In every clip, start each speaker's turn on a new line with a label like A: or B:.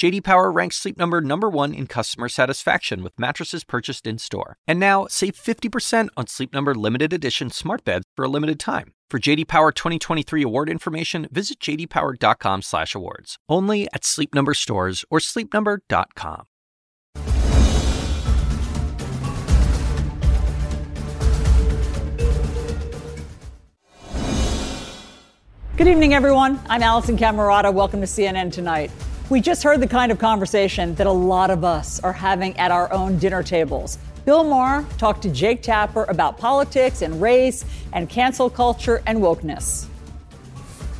A: JD Power ranks Sleep Number number 1 in customer satisfaction with mattresses purchased in-store. And now, save 50% on Sleep Number limited edition smart beds for a limited time. For JD Power 2023 award information, visit jdpower.com/awards. Only at Sleep Number stores or sleepnumber.com.
B: Good evening, everyone. I'm Alisyn Camerota. Welcome to CNN Tonight. We just heard the kind of conversation that a lot of us are having at our own dinner tables. Bill Maher talked to Jake Tapper about politics and race and cancel culture and wokeness.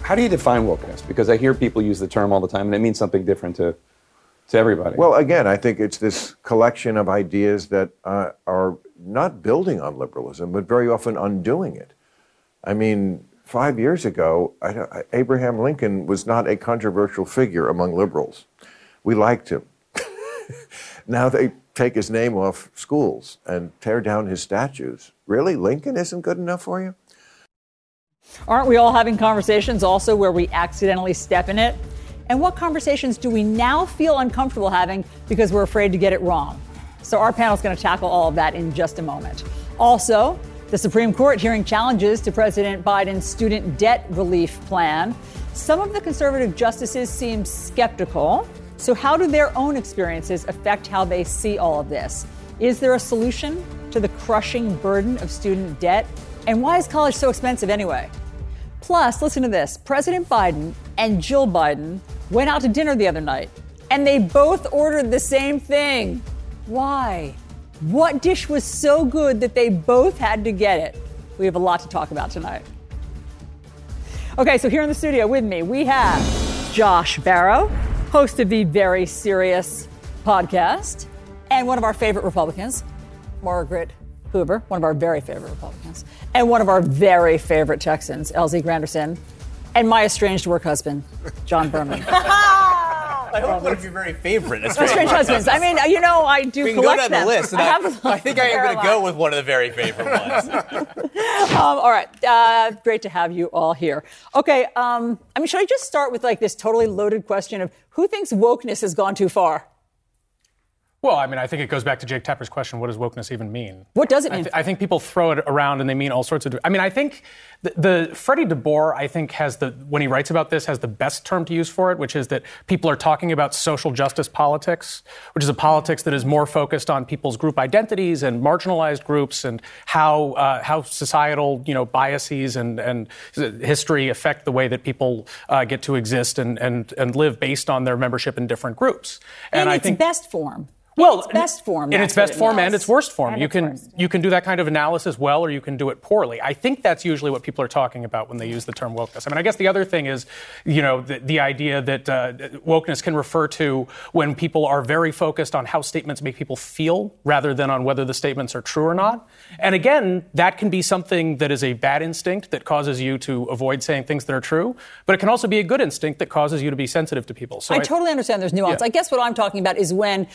C: How do you define wokeness? Because I hear people use the term all the time and it means something different to, to everybody.
D: Well, again, I think it's this collection of ideas that uh, are not building on liberalism, but very often undoing it. I mean, five years ago, I, Abraham Lincoln was not a controversial figure among liberals. We liked him. now they take his name off schools and tear down his statues. Really? Lincoln isn't good enough for you?
B: Aren't we all having conversations also where we accidentally step in it? And what conversations do we now feel uncomfortable having because we're afraid to get it wrong? So, our panel is going to tackle all of that in just a moment. Also, the Supreme Court hearing challenges to President Biden's student debt relief plan. Some of the conservative justices seem skeptical. So, how do their own experiences affect how they see all of this? Is there a solution to the crushing burden of student debt? And why is college so expensive anyway? Plus, listen to this President Biden and Jill Biden went out to dinner the other night, and they both ordered the same thing. Why? What dish was so good that they both had to get it? We have a lot to talk about tonight. Okay, so here in the studio with me, we have Josh Barro, host of the Very Serious podcast, and one of our favorite Republicans, Margaret Hoover, one of our very favorite Republicans, and one of our very favorite Texans, LZ Granderson, and my estranged work husband, John Berman.
E: I hope one of your very favorite
B: estranged, estranged husbands. I mean, you know, I do
E: we can
B: collect
E: go down
B: them.
E: the list.
B: I,
E: I, I, think I am going to go with one of the very favorite ones.
B: um, all right, uh, great to have you all here. Okay, um, I mean, should I just start with like this totally loaded question of who thinks wokeness has gone too far?
F: Well, I mean, I think it goes back to Jake Tapper's question: What does wokeness even mean?
B: What does it mean?
F: I, th- I think people throw it around and they mean all sorts of. I mean, I think the, the Freddie DeBoer, I think, has the when he writes about this, has the best term to use for it, which is that people are talking about social justice politics, which is a politics that is more focused on people's group identities and marginalized groups and how uh, how societal you know biases and and history affect the way that people uh, get to exist and and and live based on their membership in different groups.
B: And,
F: and
B: its
F: I think
B: best form.
F: Well,
B: its best form.
F: In its best form and its worst form.
B: And
F: you can
B: worst.
F: you can do that kind of analysis well, or you can do it poorly. I think that's usually what people are talking about when they use the term wokeness. I mean, I guess the other thing is, you know, the, the idea that uh, wokeness can refer to when people are very focused on how statements make people feel rather than on whether the statements are true or not. And again, that can be something that is a bad instinct that causes you to avoid saying things that are true, but it can also be a good instinct that causes you to be sensitive to people. So
B: I,
F: I
B: totally understand there's nuance.
F: Yeah.
B: I guess what I'm talking about is when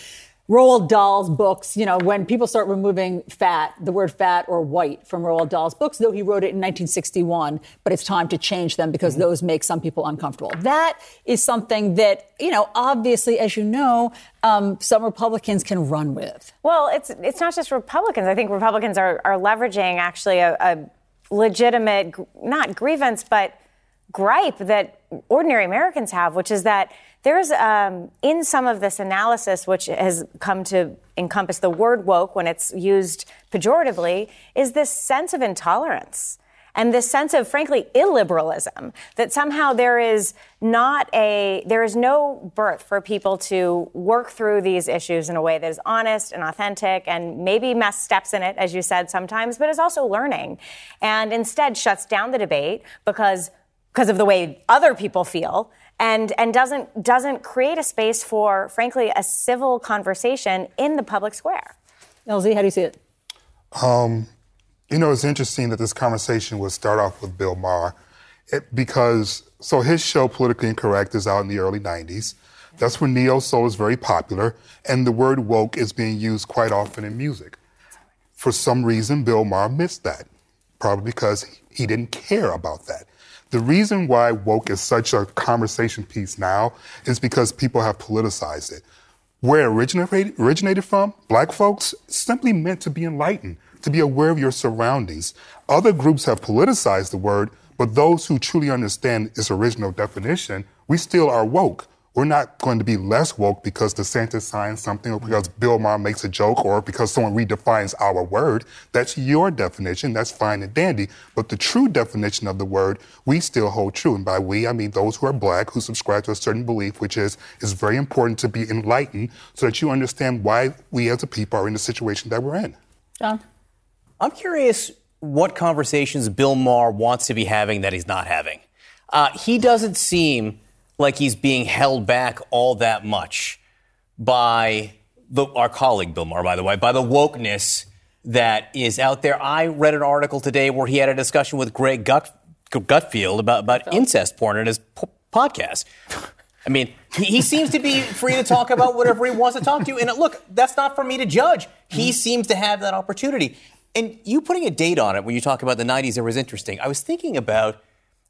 B: Roald Dahl's books, you know, when people start removing fat, the word fat or white from Roald Dahl's books, though he wrote it in 1961, but it's time to change them because mm-hmm. those make some people uncomfortable. That is something that, you know, obviously, as you know, um, some Republicans can run with.
G: Well, it's it's not just Republicans. I think Republicans are, are leveraging actually a, a legitimate, not grievance, but gripe that ordinary Americans have, which is that there's um, in some of this analysis, which has come to encompass the word woke when it's used pejoratively, is this sense of intolerance and this sense of, frankly, illiberalism that somehow there is not a, there is no birth for people to work through these issues in a way that is honest and authentic and maybe mess steps in it, as you said sometimes, but is also learning and instead shuts down the debate because, because of the way other people feel and and doesn't doesn't create a space for, frankly, a civil conversation in the public square.
B: LZ, how do you see it?
H: Um, you know, it's interesting that this conversation would start off with Bill Maher, it, because so his show Politically Incorrect is out in the early '90s. That's when neo soul is very popular, and the word woke is being used quite often in music. For some reason, Bill Maher missed that, probably because he didn't care about that. The reason why woke is such a conversation piece now is because people have politicized it. Where it originated, originated from, black folks, simply meant to be enlightened, to be aware of your surroundings. Other groups have politicized the word, but those who truly understand its original definition, we still are woke. We're not going to be less woke because DeSantis signs something or because Bill Maher makes a joke or because someone redefines our word. That's your definition. That's fine and dandy. But the true definition of the word, we still hold true. And by we, I mean those who are black, who subscribe to a certain belief, which is it's very important to be enlightened so that you understand why we as a people are in the situation that we're in.
B: John?
E: I'm curious what conversations Bill Maher wants to be having that he's not having. Uh, he doesn't seem like he's being held back all that much by the, our colleague Bill Maher, by the way, by the wokeness that is out there. I read an article today where he had a discussion with Greg Gut, Gutfeld about, about incest porn in his p- podcast. I mean, he, he, seems to be free to talk about whatever he wants to talk to. And look, that's not for me to judge. He mm-hmm. seems to have that opportunity. And you putting a date on it when you talk about the 90s, it was interesting. I was thinking about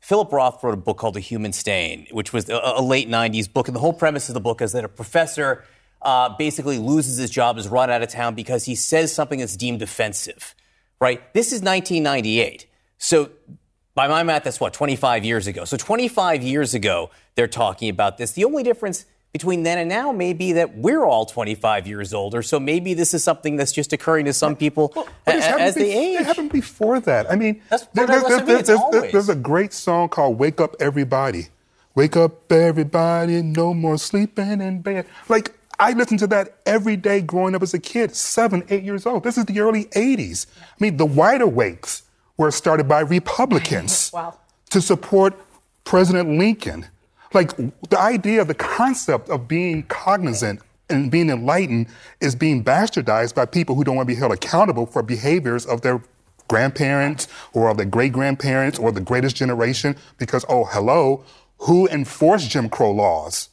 E: Philip Roth wrote a book called The Human Stain, which was a, a late 90s book. And the whole premise of the book is that a professor uh, basically loses his job, is run out of town because he says something that's deemed offensive, right? This is 1998. So by my math, that's what, 25 years ago. So 25 years ago, they're talking about this. The only difference between then and now may be that we're all 25 years older. So maybe this is something that's just occurring to some people well, as they age.
H: It happened before that. I mean, there, there's, there's, there's a great song called "Wake Up Everybody." Wake up, everybody! No more sleeping in bed. Like I listened to that every day growing up as a kid, seven, eight years old. This is the early 80s. I mean, the Wide Awakes were started by Republicans wow. to support President Lincoln. Like the idea, the concept of being cognizant and being enlightened is being bastardized by people who don't want to be held accountable for behaviors of their grandparents or of their great grandparents or the greatest generation because, oh, hello, who enforced Jim Crow laws?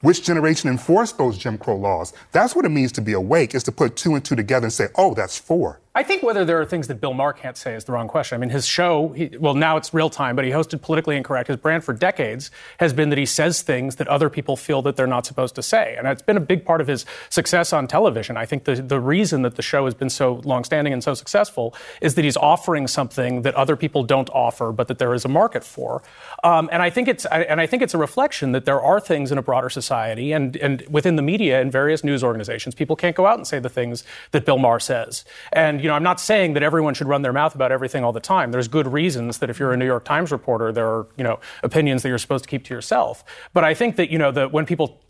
H: Which generation enforced those Jim Crow laws? That's what it means to be awake, is to put two and two together and say, oh, that's four.
F: I think whether there are things that Bill Maher can't say is the wrong question. I mean, his show, he, well, now it's real time, but he hosted Politically Incorrect. His brand for decades has been that he says things that other people feel that they're not supposed to say. And it's been a big part of his success on television. I think the, the reason that the show has been so longstanding and so successful is that he's offering something that other people don't offer, but that there is a market for. Um, and I think it's and I think it's a reflection that there are things in a broader society and, and within the media and various news organizations, people can't go out and say the things that Bill Maher says. And you know, I'm not saying that everyone should run their mouth about everything all the time. There's good reasons that if you're a New York Times reporter, there are, you know, opinions that you're supposed to keep to yourself. But I think that, you know, that when people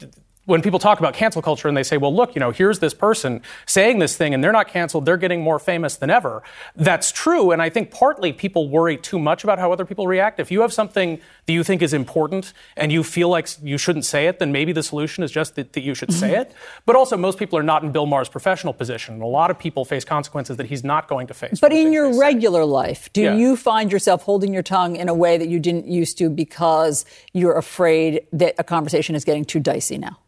F: when people talk about cancel culture and they say, well, look, you know, here's this person saying this thing and they're not canceled, they're getting more famous than ever. That's true. And I think partly people worry too much about how other people react. If you have something that you think is important and you feel like you shouldn't say it, then maybe the solution is just that, that you should say it. Mm-hmm. But also, most people are not in Bill Maher's professional position. And a lot of people face consequences that he's not going to face.
B: But in your regular life, do yeah. you find yourself holding your tongue in a way that you didn't used to because you're afraid that a conversation is getting too dicey now?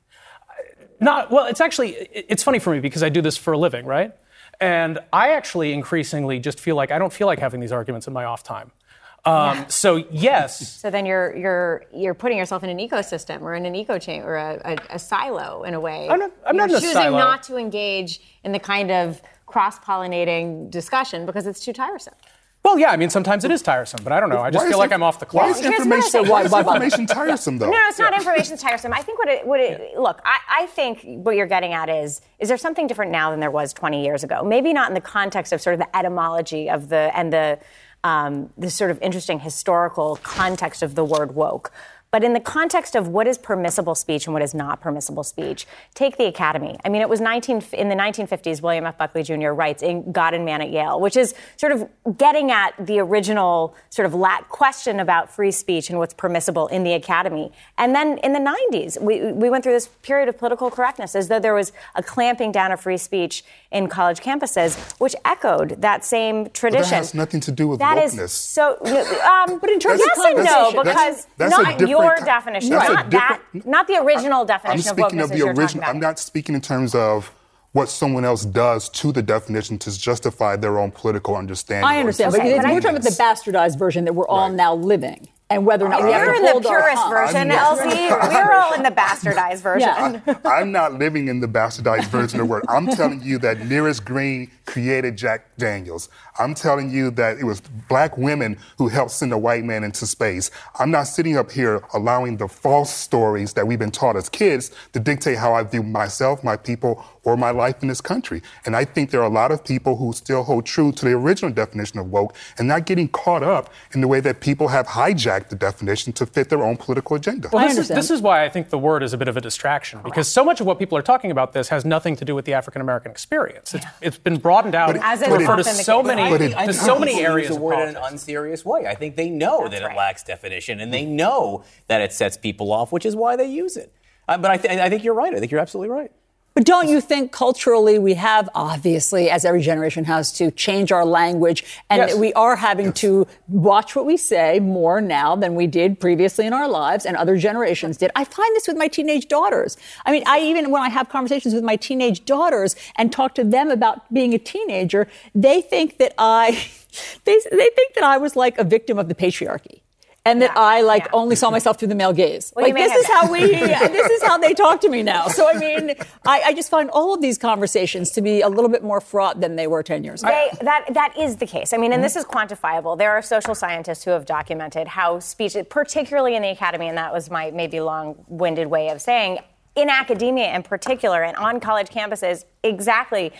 F: Not well. It's actually it's funny for me because I do this for a living, right? And I actually increasingly just feel like I don't feel like having these arguments in my off time. Um, yeah. So yes.
G: So then you're you're you're putting yourself in an ecosystem or in an eco chain or a, a, a, silo in a way.
F: I'm not, I'm
G: you're
F: not
G: choosing
F: silo.
G: not to engage in the kind of cross pollinating discussion because it's too tiresome.
F: Well, yeah, I mean, sometimes it is tiresome, but I don't know. I just feel like I'm off the clock.
H: Why is information, why, why, information tiresome, though?
G: No, it's not information tiresome. I think what it, what it yeah. look, I, I think what you're getting at is, is there something different now than there was 20 years ago? Maybe not in the context of sort of the etymology of the, and the, um, this sort of interesting historical context of the word woke. But in the context of what is permissible speech and what is not permissible speech, take the Academy. I mean, it was 19 in the 1950s. William F. Buckley Jr. writes in God and Man at Yale, which is sort of getting at the original sort of lat question about free speech and what's permissible in the Academy. And then in the 90s, we we went through this period of political correctness, as though there was a clamping down of free speech in college campuses, which echoed that same tradition.
H: But that has nothing to do with that wokeness. Is
G: so, um, but in terms yes and no, because
H: that's, that's
G: not your your
H: kind-
G: definition, not that, not the original definition
H: I'm
G: of
H: speaking
G: wokeness
H: of the original. I'm not speaking in terms of what someone else does to the definition to justify their own political understanding.
B: I understand, but
G: Okay,
B: it's-
G: but I-
B: we're talking about the bastardized version that we're all
H: Right.
B: now living, and whether or not we have
G: You're
B: to
G: in the
B: hold our
G: purest
B: tongue.
G: version,
H: I'm not-
G: LZ. We're all in the bastardized version.
B: Yeah.
H: I'm not living in the bastardized version of the word. I'm telling you that Nearest Green created Jack Daniels. I'm telling you that it was black women who helped send a white man into space. I'm not sitting up here allowing the false stories that we've been taught as kids to dictate how I view myself, my people, or my life in this country. And I think there are a lot of people who still hold true to the original definition of woke and not getting caught up in the way that people have hijacked the definition to fit their own political agenda.
F: Well, this is, this is why I think the word is a bit of a distraction because so much of what people are talking about this has nothing to do with the African American experience. It's, it's been broadened out
G: As
F: to
G: is
F: refer to so many,
H: But it-
E: I
F: to
E: think
F: so
E: people
F: many
E: use the
F: of
E: word in an unserious way. I think they know
G: That's
E: that
G: right.
E: it lacks definition, and they know that it sets people off, which is why they use it. Uh, but I, th- I think you're right. I think you're absolutely right.
B: But don't you think culturally we have, obviously, as every generation has to change our language, and
F: Yes.
B: we are having to watch what we say more now than we did previously in our lives and other generations did. I find this with my teenage daughters. I mean, I even when I have conversations with my teenage daughters and talk to them about being a teenager, they think that I, they, they think that I was like a victim of the patriarchy. And that
G: Yeah,
B: I like
G: yeah.
B: only saw myself through the male gaze.
G: Well,
B: like this is
G: that.
B: how we, this is how they talk to me now. So I mean, I, I just find all of these conversations to be a little bit more fraught than they were ten years ago.
G: They, that that is the case. I mean, and this is quantifiable. There are social scientists who have documented how speech, particularly in the academy, and that was my maybe long-winded way of saying, in academia in particular, and on college campuses, exactly.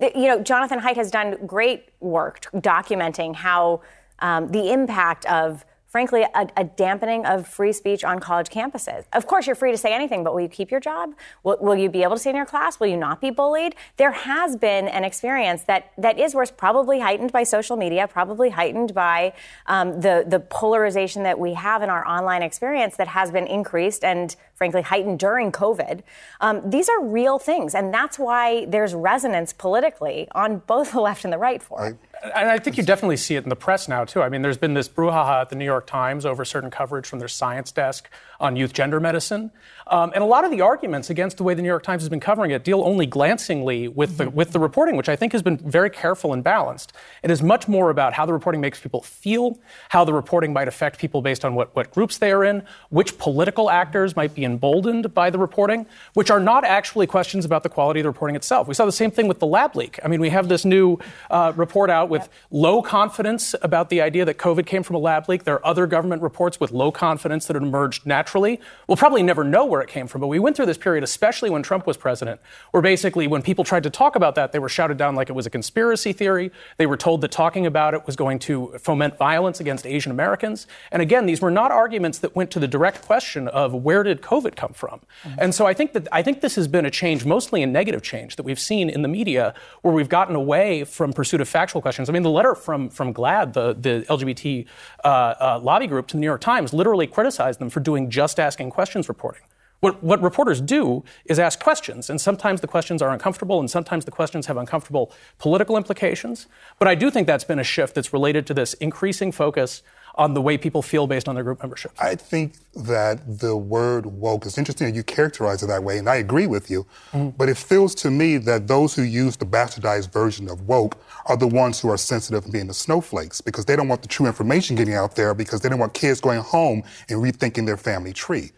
G: You know, Jonathan Haidt has done great work documenting how um, the impact of frankly, a, a dampening of free speech on college campuses. Of course, you're free to say anything, but will you keep your job? Will, will you be able to stay in your class? Will you not be bullied? There has been an experience that, that is worse, probably heightened by social media, probably heightened by um, the, the polarization that we have in our online experience that has been increased and frankly heightened during COVID. Um, these are real things, and that's why there's resonance politically on both the left and the right for it.
F: And I think you definitely see it in the press now, too. I mean, there's been this brouhaha at the New York Times over certain coverage from their science desk on youth gender medicine. Um, and a lot of the arguments against the way the New York Times has been covering it deal only glancingly with the, with the reporting, which I think has been very careful and balanced. It is much more about how the reporting makes people feel, how the reporting might affect people based on what, what groups they are in, which political actors might be emboldened by the reporting, which are not actually questions about the quality of the reporting itself. We saw the same thing with the lab leak. I mean, we have this new uh, report out with low confidence about the idea that COVID came from a lab leak. There are other government reports with low confidence that emerged naturally. We'll probably never know where it came from, but we went through this period, especially when Trump was president, where basically when people tried to talk about that, they were shouted down like it was a conspiracy theory. They were told that talking about it was going to foment violence against Asian Americans. And again, these were not arguments that went to the direct question of where did COVID come from. And so I think that I think this has been a change, mostly a negative change, that we've seen in the media, where we've gotten away from pursuit of factual questions. I mean, the letter from from GLAAD, the the LGBT uh, uh, lobby group, to the New York Times, literally criticized them for doing just asking questions reporting. What, what reporters do is ask questions, and sometimes the questions are uncomfortable, and sometimes the questions have uncomfortable political implications. But I do think that's been a shift that's related to this increasing focus on the way people feel based on their group membership.
H: I think that the word woke is interesting that you characterize it that way, and I agree with you. Mm-hmm. But it feels to me that those who use the bastardized version of woke are the ones who are sensitive and being the snowflakes because they don't want the true information getting out there because they don't want kids going home and rethinking their family tree.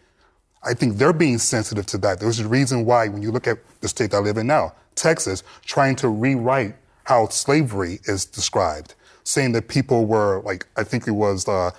H: I think they're being sensitive to that. There's a reason why, when you look at the state I live in now, Texas, trying to rewrite how slavery is described, saying that people were, like, I think it was uh,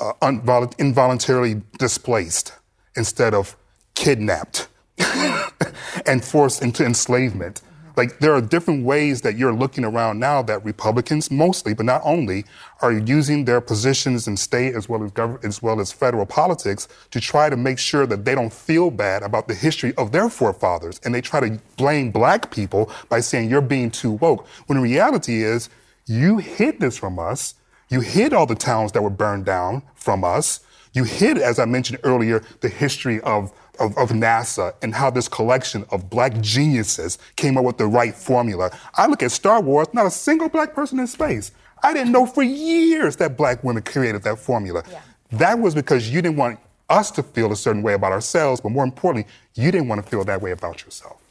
H: uh, invol- involuntarily displaced instead of kidnapped and forced into enslavement. Like there are different ways that you're looking around now that Republicans, mostly, but not only, are using their positions in state as well as gov- as well as federal politics to try to make sure that they don't feel bad about the history of their forefathers, and they try to blame black people by saying you're being too woke. When the reality is, you hid this from us. You hid all the towns that were burned down from us. You hid, as I mentioned earlier, the history of of, of, NASA and how this collection of black geniuses came up with the right formula. I look at Star Wars, not a single black person in space. I didn't know for years that black women created that formula. Yeah. That was because you didn't want us to feel a certain way about ourselves, but more importantly, you didn't want to feel that way about yourself.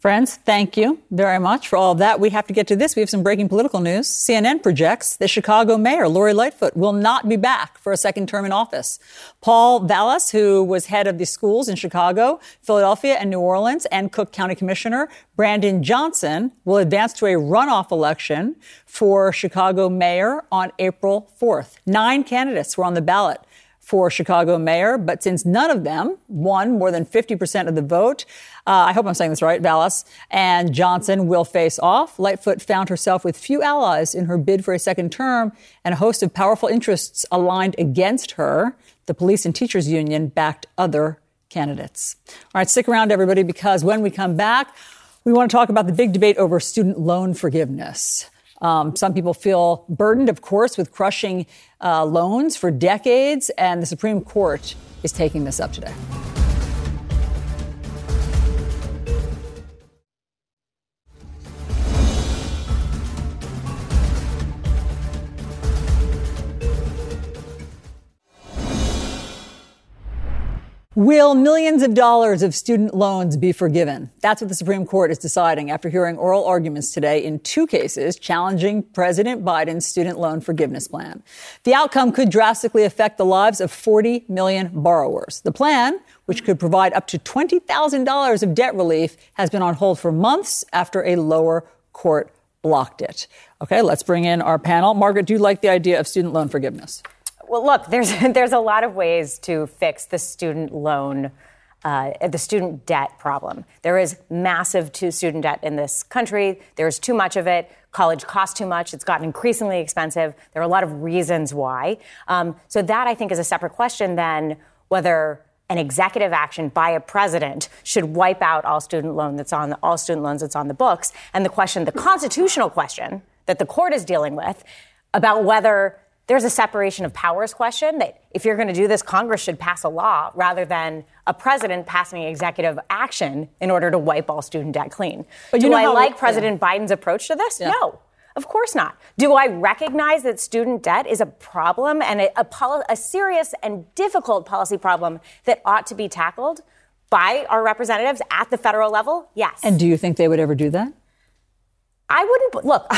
B: Friends, thank you very much for all of that. We have to get to this. We have some breaking political news. CNN projects the Chicago mayor, Lori Lightfoot, will not be back for a second term in office. Paul Vallas, who was head of the schools in Chicago, Philadelphia, and New Orleans, and Cook County Commissioner Brandon Johnson, will advance to a runoff election for Chicago mayor on April 4th. Nine candidates were on the ballot for Chicago mayor, but since none of them won more than 50% of the vote, uh, I hope I'm saying this right, Vallas and Johnson will face off. Lightfoot found herself with few allies in her bid for a second term and a host of powerful interests aligned against her. The police and teachers union backed other candidates. All right, stick around, everybody, because when we come back, we want to talk about the big debate over student loan forgiveness. Um, some people feel burdened, of course, with crushing uh, loans for decades, and the Supreme Court is taking this up today. Will millions of dollars of student loans be forgiven? That's what the Supreme Court is deciding after hearing oral arguments today in two cases challenging President Biden's student loan forgiveness plan. The outcome could drastically affect the lives of 40 million borrowers. The plan, which could provide up to $20,000 of debt relief, has been on hold for months after a lower court blocked it. Okay, let's bring in our panel. Margaret, do you like the idea of student loan forgiveness?
G: Well, look, there's there's a lot of ways to fix the student loan. Uh, the student debt problem. There is massive student debt in this country. There's too much of it. College costs too much. It's gotten increasingly expensive. There are a lot of reasons why. Um, so that I think is a separate question than whether an executive action by a president should wipe out all student loan that's on all student loans that's on the books. And the question, the constitutional question that the court is dealing with about whether there's a separation of powers question that if you're going to do this, Congress should pass a law rather than a president passing executive action in order to wipe all student debt clean. But you do I like President yeah. Biden's approach to this? Yeah. No. Of course not. Do I recognize that student debt is a problem and a, a, poli- a serious and difficult policy problem that ought to be tackled by our representatives at the federal level? Yes.
B: And do you think they would ever do that?
G: I wouldn't. Look,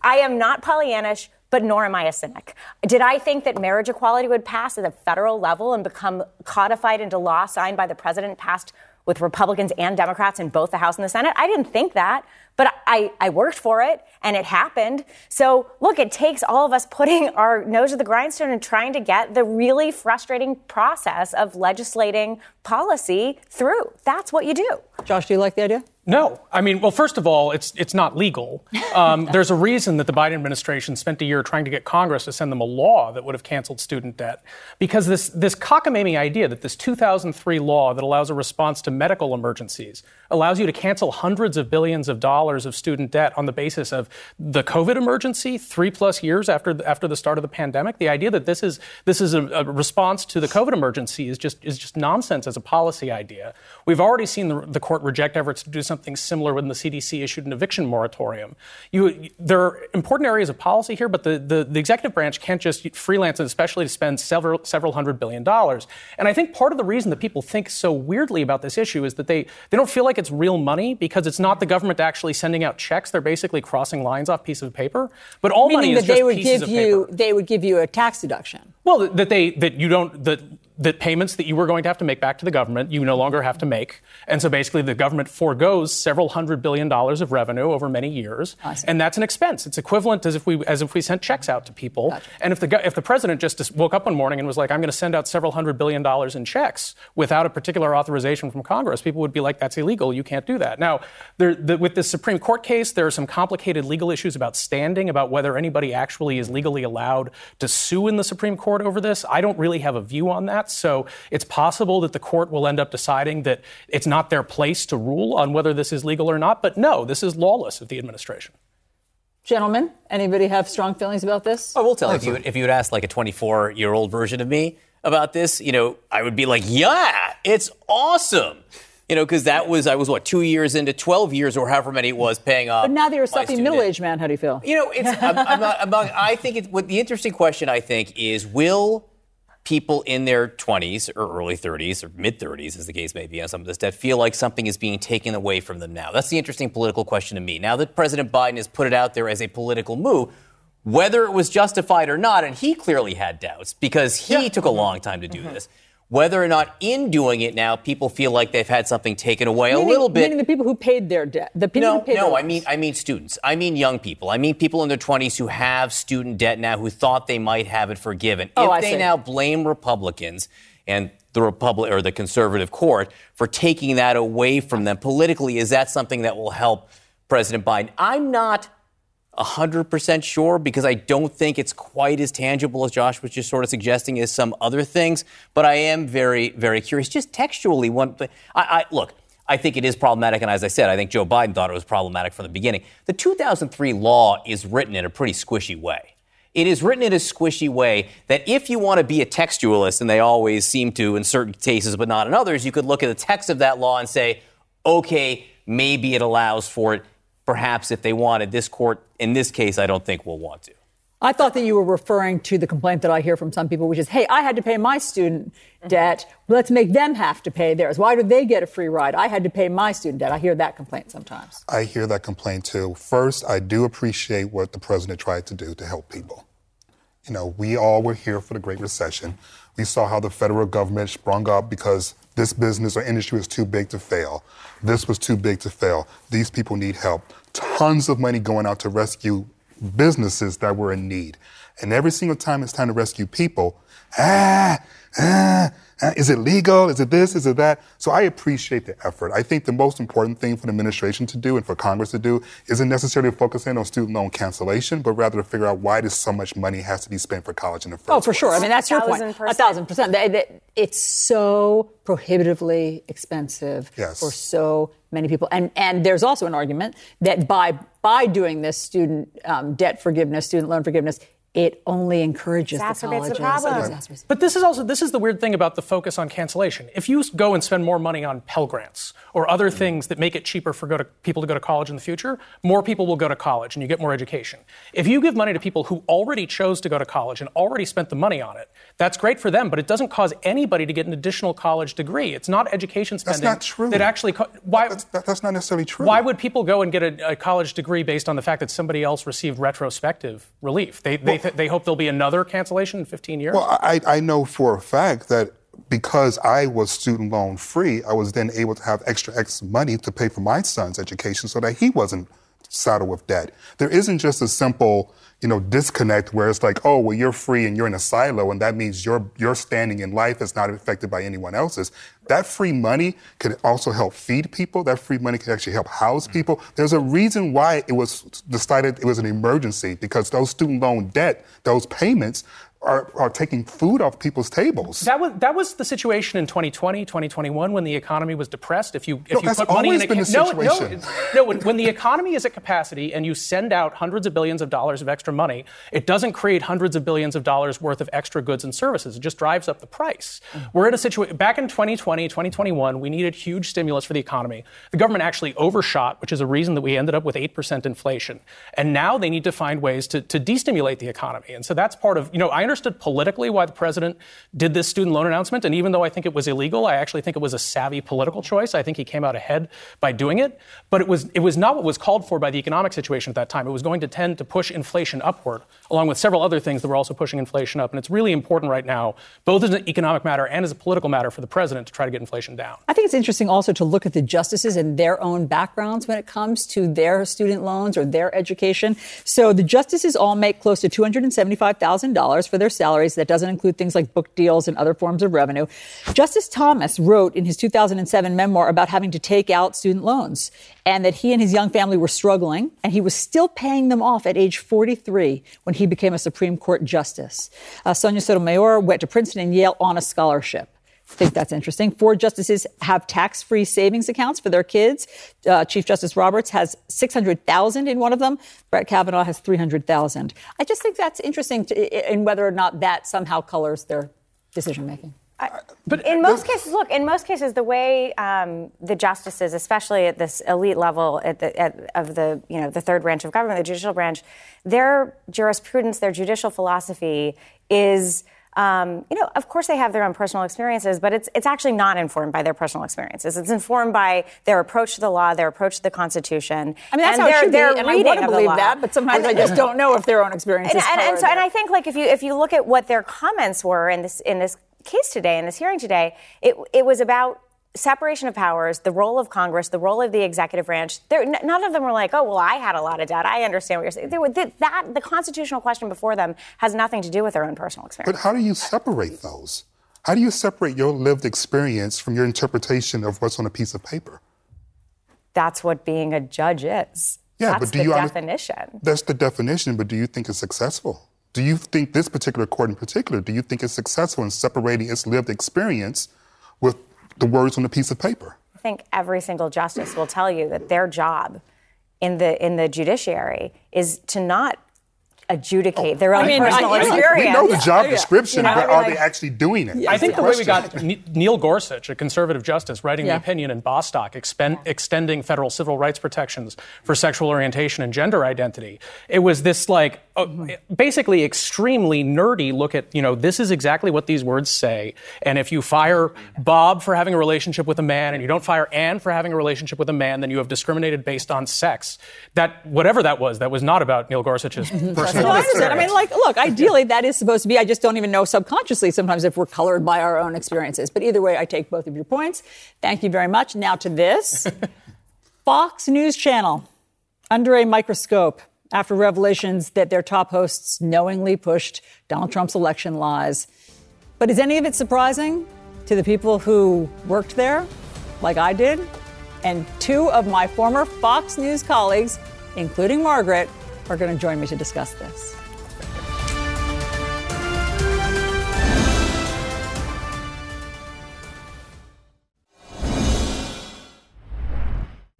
G: I am not Pollyannish but nor am I a cynic. Did I think that marriage equality would pass at the federal level and become codified into law signed by the president, passed with Republicans and Democrats in both the House and the Senate? I didn't think that, but I, I worked for it and it happened. So, look, it takes all of us putting our nose to the grindstone and trying to get the really frustrating process of legislating policy through. That's what you do.
B: Josh, do you like the idea?
F: No, I mean, well, first of all, it's it's not legal. Um, there's a reason that the Biden administration spent a year trying to get Congress to send them a law that would have canceled student debt, because this this cockamamie idea that this 2003 law that allows a response to medical emergencies allows you to cancel hundreds of billions of dollars of student debt on the basis of the COVID emergency three plus years after the, after the start of the pandemic. The idea that this is this is a, a response to the COVID emergency is just is just nonsense as a policy idea. We've already seen the, the court reject efforts to do something similar when the CDC issued an eviction moratorium. You, there are important areas of policy here, but the, the, the executive branch can't just freelance, and especially to spend several several hundred billion dollars. And I think part of the reason that people think so weirdly about this issue is that they they don't feel like it's real money because it's not the government actually sending out checks. They're basically crossing lines off pieces of paper. But all
B: Meaning
F: money
B: is
F: that
B: they would
F: give
B: you
F: paper.
B: they would give you a tax deduction.
F: Well, that they that you don't that that payments that you were going to have to make back to the government, you no longer have to make. And so basically, the government foregoes several hundred billion dollars of revenue over many years. And that's an expense. It's equivalent as if we, as if we sent checks out to people. Gotcha. And if the, if the president just woke up one morning and was like, I'm going to send out several hundred billion dollars in checks without a particular authorization from Congress, people would be like, that's illegal. You can't do that. Now, there, the, with this Supreme Court case, there are some complicated legal issues about standing, about whether anybody actually is legally allowed to sue in the Supreme Court over this. I don't really have a view on that. So it's possible that the court will end up deciding that it's not their place to rule on whether this is legal or not. But no, this is lawless of the administration.
B: Gentlemen, anybody have strong feelings about this?
E: I will tell you, if you, if you had asked like a 24 year old version of me about this, you know, I would be like, yeah, it's awesome. You know, because that was, I was what, two years into 12 years or however many it was paying off.
B: But now that you're a stuffy middle aged man, how do you feel?
E: You know, it's, I'm, I'm not, I'm not, I think it's, what the interesting question, I think, is will people in their 20s or early 30s or mid 30s, as the case may be on some of this debt, feel like something is being taken away from them now? That's the interesting political question to me. Now that President Biden has put it out there as a political move, whether it was justified or not, and he clearly had doubts because he yeah. took a long time to do mm-hmm. this whether or not in doing it now people feel like they've had something taken away
B: meaning,
E: a little bit.
B: Meaning the people who paid their debt. The people
E: no,
B: who paid
E: no. I mean, I mean students. I mean young people. I mean people in their 20s who have student debt now who thought they might have it forgiven.
B: Oh,
E: if
B: I
E: they
B: see.
E: now blame Republicans and the Republic or the conservative court for taking that away from them politically, is that something that will help President Biden? I'm not 100% sure because I don't think it's quite as tangible as Josh was just sort of suggesting as some other things. But I am very, very curious. Just textually, one I, I, look, I think it is problematic. And as I said, I think Joe Biden thought it was problematic from the beginning. The 2003 law is written in a pretty squishy way. It is written in a squishy way that if you want to be a textualist, and they always seem to in certain cases, but not in others, you could look at the text of that law and say, okay, maybe it allows for it perhaps if they wanted. This court, in this case, I don't think will want to.
B: I thought that you were referring to the complaint that I hear from some people, which is, hey, I had to pay my student debt. Let's make them have to pay theirs. Why do they get a free ride? I had to pay my student debt. I hear that complaint sometimes.
H: I hear that complaint too. First, I do appreciate what the president tried to do to help people. You know, we all were here for the Great Recession. We saw how the federal government sprung up because this business or industry was too big to fail. This was too big to fail. These people need help. Tons of money going out to rescue businesses that were in need. And every single time it's time to rescue people, ah, ah, is it legal? Is it this? Is it that? So I appreciate the effort. I think the most important thing for the administration to do and for Congress to do isn't necessarily focusing on student loan cancellation, but rather to figure out why does so much money has to be spent for college in the first
B: place. Oh, for
H: place.
B: sure. I mean, that's your point. A thousand percent. It's so prohibitively expensive
H: yes.
B: for so many people. And and there's also an argument that by by doing this student um, debt forgiveness, student loan forgiveness, it only encourages
G: exacerbates
B: the,
G: the problem.
F: But this is also this is the weird thing about the focus on cancellation. If you go and spend more money on Pell Grants or other mm things that make it cheaper for to, people to go to college in the future, more people will go to college and you get more education. If you give money to people who already chose to go to college and already spent the money on it, that's great for them, but it doesn't cause anybody to get an additional college degree. It's not education spending.
H: That's not true.
F: That actually co- why
H: that's, that, that's, not necessarily true.
F: Why would people go and get a, a, college degree based on the fact that somebody else received retrospective relief? They they, th- they hope there'll be another cancellation in 15 years.
H: Well, I I know for a fact that because I was student loan free, I was then able to have extra extra money to pay for my son's education so that he wasn't saddled with debt. There isn't just a simple you know, disconnect where it's like, oh, well, you're free and you're in a silo, and that means your your standing in life is not affected by anyone else's. That free money could also help feed people. That free money could actually help house mm-hmm. people. There's a reason why it was decided it was an emergency because those student loan debt, those payments are, are taking food off people's tables.
F: That was that was the situation in 2020, 2021 when the economy was depressed. If you if
H: no,
F: you put money in
H: been
F: a,
H: the
F: no,
H: situation.
F: no, no, when, when the economy is at capacity and you send out hundreds of billions of dollars of extra money, it doesn't create hundreds of billions of dollars worth of extra goods and services. It just drives up the price. Mm-hmm. We're in a situation back in 2020, 2021, we needed huge stimulus for the economy. The government actually overshot, which is a reason that we ended up with 8% inflation. And now they need to find ways to, to destimulate the economy. And so that's part of, you know, I understood politically why the president did this student loan announcement. And even though I think it was illegal, I actually think it was a savvy political choice. I think he came out ahead by doing it. But it was, it was not what was called for by the economic situation at that time. It was going to tend to push inflation upward, along with several other things that were also pushing inflation up. And it's really important right now, both as an economic matter and as a political matter for the president to try to get inflation down.
B: I think it's interesting also to look at the justices and their own backgrounds when it comes to their student loans or their education. So the justices all make close to $275,000 for their salaries. That doesn't include things like book deals and other forms of revenue. Justice Thomas wrote in his 2007 memoir about having to take out student loans and that he and his young family were struggling and he was still paying them off at age 43 when he became a Supreme Court justice. Uh, Sonia Sotomayor went to Princeton and Yale on a scholarship. I think that's interesting. Four justices have tax-free savings accounts for their kids. Uh, Chief Justice Roberts has 600,000 in one of them. Brett Kavanaugh has 300,000. I just think that's interesting to, in whether or not that somehow colors their decision making.
G: But in most cases, look, in most cases, the way um, the justices, especially at this elite level at the, at, of the, you know, the third branch of government, the judicial branch, their jurisprudence, their judicial philosophy is um, you know, of course they have their own personal experiences, but it's it's actually not informed by their personal experiences. It's informed by their approach to the law, their approach to the Constitution.
B: I mean, that's how it should be, and I want to believe that, but sometimes I just don't know if their own experiences.
G: And, and, and so, and I think like if you if you look at what their comments were in this in this case today, in this hearing today, it it was about separation of powers, the role of Congress, the role of the executive branch, n- none of them were like, "Oh, well, I had a lot of doubt. I understand what you're saying." Were, th- that the constitutional question before them has nothing to do with their own personal experience.
H: But how do you separate those? How do you separate your lived experience from your interpretation of what's on a piece of paper?
G: That's what being a judge is.
H: Yeah,
G: That's
H: but do
G: the
H: you under-
G: definition.
H: That's the definition, but do you think it's successful? Do you think this particular court in particular, do you think it's successful in separating its lived experience with the words on a piece of paper?
G: I think every single justice will tell you that their job in the in the judiciary is to not adjudicate their own
B: I mean,
G: personal
B: I- I- we
G: experience.
H: We know the job
B: Yeah.
H: description,
G: You know,
H: but are
G: like-
H: they actually doing it?
F: I think
H: That's
F: the way we got Neil Gorsuch, a conservative justice, writing
B: Yeah.
F: the opinion in Bostock, expen- extending federal civil rights protections for sexual orientation and gender identity. It was this like uh, basically extremely nerdy look at you know this is exactly what these words say, and if you fire Bob for having a relationship with a man and you don't fire Anne for having a relationship with a man, then you have discriminated based on sex. That whatever that was, that was not about Neil Gorsuch's personal.
B: No, I. I mean, like, look, ideally that is supposed to be. I just don't even know subconsciously sometimes if we're colored by our own experiences. But either way, I take both of your points. Thank you very much. Now to this Fox News Channel under a microscope after revelations that their top hosts knowingly pushed Donald Trump's election lies. But is any of it surprising to the people who worked there, like I did? And two of my former Fox News colleagues, including Margaret, are going to join me to discuss this.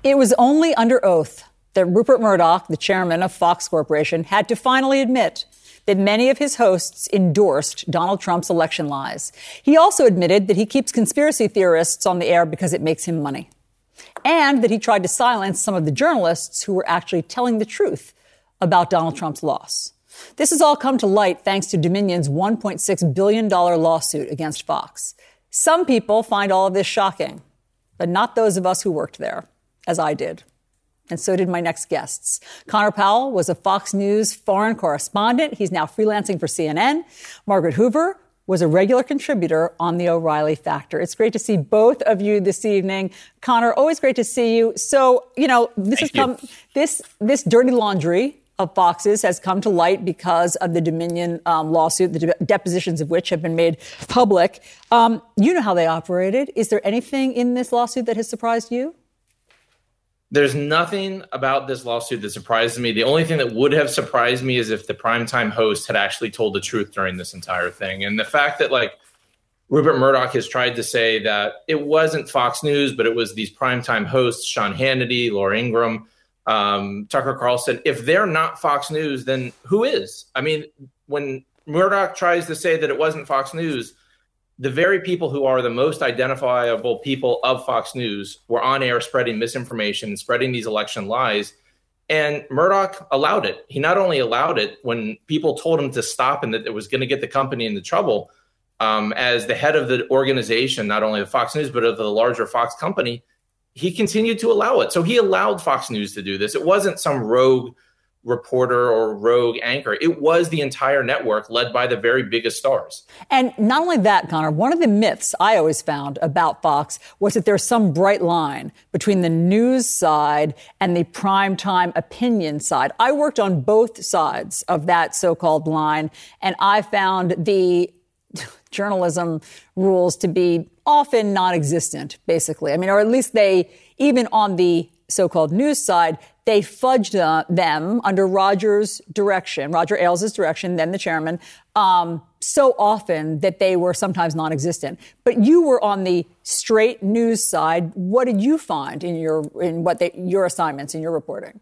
B: It was only under oath that Rupert Murdoch, the chairman of Fox Corporation, had to finally admit that many of his hosts endorsed Donald Trump's election lies. He also admitted that he keeps conspiracy theorists on the air because it makes him money. And that he tried to silence some of the journalists who were actually telling the truth about Donald Trump's loss. This has all come to light thanks to Dominion's $1.6 billion lawsuit against Fox. Some people find all of this shocking, but not those of us who worked there, as I did. And so did my next guests. Connor Powell was a Fox News foreign correspondent. He's now freelancing for CNN. Margaret Hoover was a regular contributor on the O'Reilly Factor. It's great to see both of you this evening. Connor, always great to see you. So, you know, this has come this this dirty laundry of Fox's has come to light because of the Dominion um, lawsuit, the de- depositions of which have been made public. Um, you know how they operated. Is there anything in this lawsuit that has surprised you?
I: There's nothing about this lawsuit that surprises me. The only thing that would have surprised me is if the primetime host had actually told the truth during this entire thing. And the fact that, like, Rupert Murdoch has tried to say that it wasn't Fox News, but it was these primetime hosts, Sean Hannity, Laura Ingraham, um, Tucker Carlson. If they're not Fox News, then who is? I mean, when Murdoch tries to say that it wasn't Fox News, the very people who are the most identifiable people of Fox News were on air spreading misinformation, spreading these election lies. And Murdoch allowed it. He not only allowed it when people told him to stop and that it was going to get the company into trouble, um, as the head of the organization, not only of Fox News, but of the larger Fox company, he continued to allow it. So he allowed Fox News to do this. It wasn't some rogue reporter or rogue anchor. It was the entire network led by the very biggest stars.
B: And not only that, Connor, one of the myths I always found about Fox was that there's some bright line between the news side and the primetime opinion side. I worked on both sides of that so-called line, and I found the journalism rules to be often non-existent, basically. I mean, or at least they, even on the so-called news side, they fudged uh, them under Roger's direction, Roger Ailes' direction, then the chairman, um, so often that they were sometimes non-existent. But you were on the straight news side. What did you find in your in what they, your assignments in your reporting?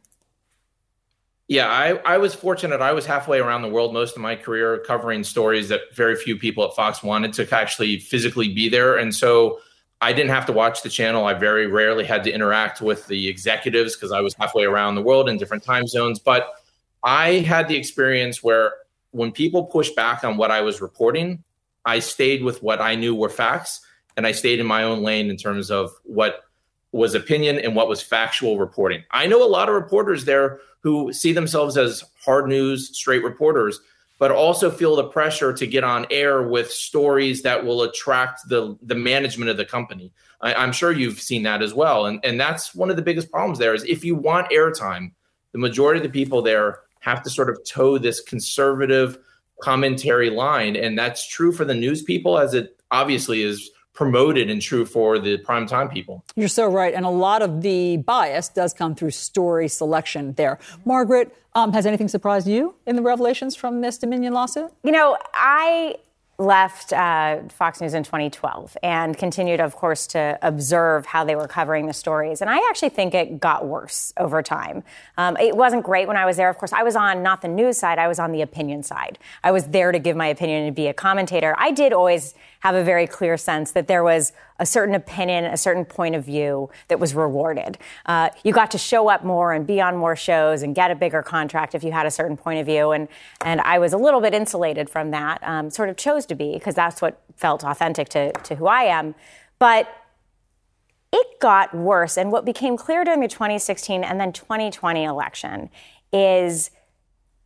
I: Yeah, I, I was fortunate. I was halfway around the world most of my career covering stories that very few people at Fox wanted to actually physically be there. And so I didn't have to watch the channel. I very rarely had to interact with the executives because I was halfway around the world in different time zones. But I had the experience where when people pushed back on what I was reporting, I stayed with what I knew were facts, and I stayed in my own lane in terms of what was opinion and what was factual reporting. I know a lot of reporters there who see themselves as hard news, straight reporters, but also feel the pressure to get on air with stories that will attract the the management of the company. I, am sure you've seen that as well, and and that's one of the biggest problems. There is if you want airtime, the majority of the people there have to sort of toe this conservative commentary line, and that's true for the news people as it obviously is promoted and true for the primetime people.
B: You're so right. And a lot of the bias does come through story selection there. Margaret, um, has anything surprised you in the revelations from this Dominion lawsuit?
G: You know, I left uh, Fox News in 2012 and continued, of course, to observe how they were covering the stories. And I actually think it got worse over time. Um, it wasn't great when I was there. Of course, I was on not the news side, I was on the opinion side. I was there to give my opinion and be a commentator. I did always have a very clear sense that there was a certain opinion, a certain point of view that was rewarded. Uh, you got to show up more and be on more shows and get a bigger contract if you had a certain point of view. And, and I was a little bit insulated from that, um, sort of chose to be because that's what felt authentic to, to who I am. But it got worse. And what became clear during the 2016 and then 2020 election is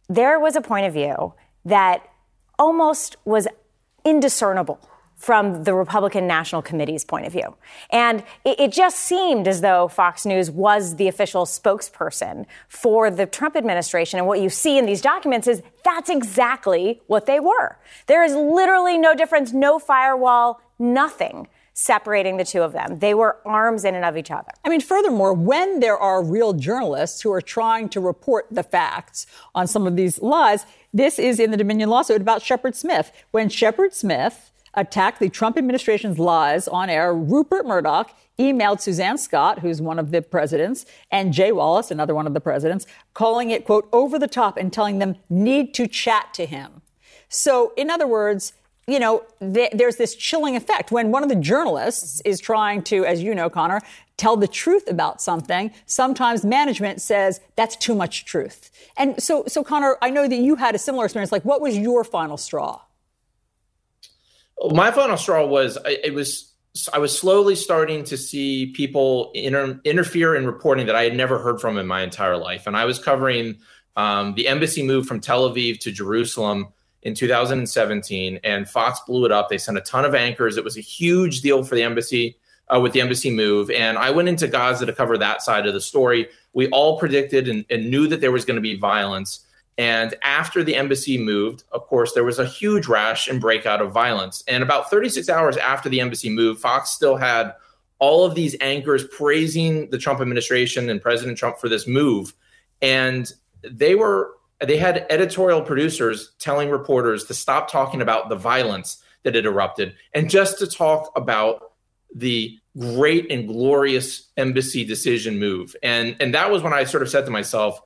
G: there was a point of view that almost was indiscernible from the Republican National Committee's point of view. And it, it, just seemed as though Fox News was the official spokesperson for the Trump administration. And what you see in these documents is that's exactly what they were. There is literally no difference, no firewall, nothing separating the two of them. They were arms in and of each other.
B: I mean, furthermore, when there are real journalists who are trying to report the facts on some of these lies, this is in the Dominion lawsuit about Shepard Smith. When Shepard Smith attacked the Trump administration's lies on air. Rupert Murdoch emailed Suzanne Scott, who's one of the presidents, and Jay Wallace, another one of the presidents, calling it, quote, over the top and telling them need to chat to him. So, in other words, you know, th- there's this chilling effect when one of the journalists is trying to, as you know, Connor, tell the truth about something. Sometimes management says that's too much truth. And so, so Connor, I know that you had a similar experience. Like, what was your final straw?
I: My final straw was it was I was slowly starting to see people inter- interfere in reporting that I had never heard from in my entire life, and I was covering um, the embassy move from Tel Aviv to Jerusalem in 2017, and Fox blew it up. They sent a ton of anchors. It was a huge deal for the embassy uh, with the embassy move, and I went into Gaza to cover that side of the story. We all predicted and, and knew that there was going to be violence. And after the embassy moved, of course, there was a huge rash and breakout of violence. And about 36 hours after the embassy moved, Fox still had all of these anchors praising the Trump administration and President Trump for this move. And they were they had editorial producers telling reporters to stop talking about the violence that had erupted and just to talk about the great and glorious embassy decision move. And and that was when I sort of said to myself,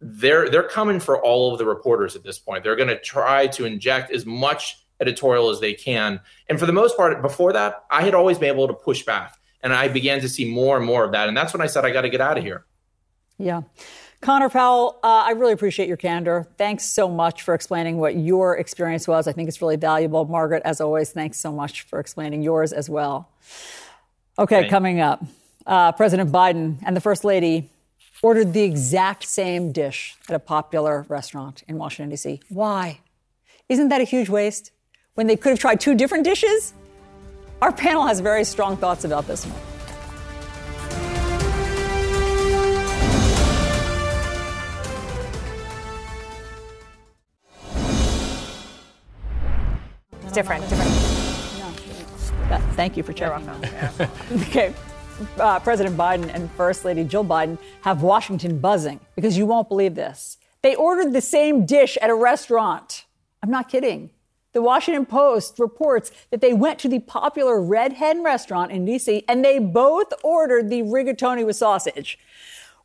I: they're they're coming for all of the reporters at this point. They're going to try to inject as much editorial as they can. And for the most part, before that, I had always been able to push back, and I began to see more and more of that. And that's when I said I got to get out of here.
B: Yeah. Connor Powell, uh, I really appreciate your candor. Thanks so much for explaining what your experience was. I think it's really valuable. Margaret, as always, thanks so much for explaining yours as well. Okay, coming up, uh, President Biden and the First Lady ordered the exact same dish at a popular restaurant in Washington, D.C. Why? Isn't that a huge waste? When they could have tried two different dishes? Our panel has very strong thoughts about this one.
G: It's different, different.
B: No. Thank you for checking. okay uh, President Biden and First Lady Jill Biden have Washington buzzing because you won't believe this. They ordered the same dish at a restaurant. I'm not kidding. The Washington Post reports that they went to the popular Red Hen restaurant in D.C. and they both ordered the rigatoni with sausage.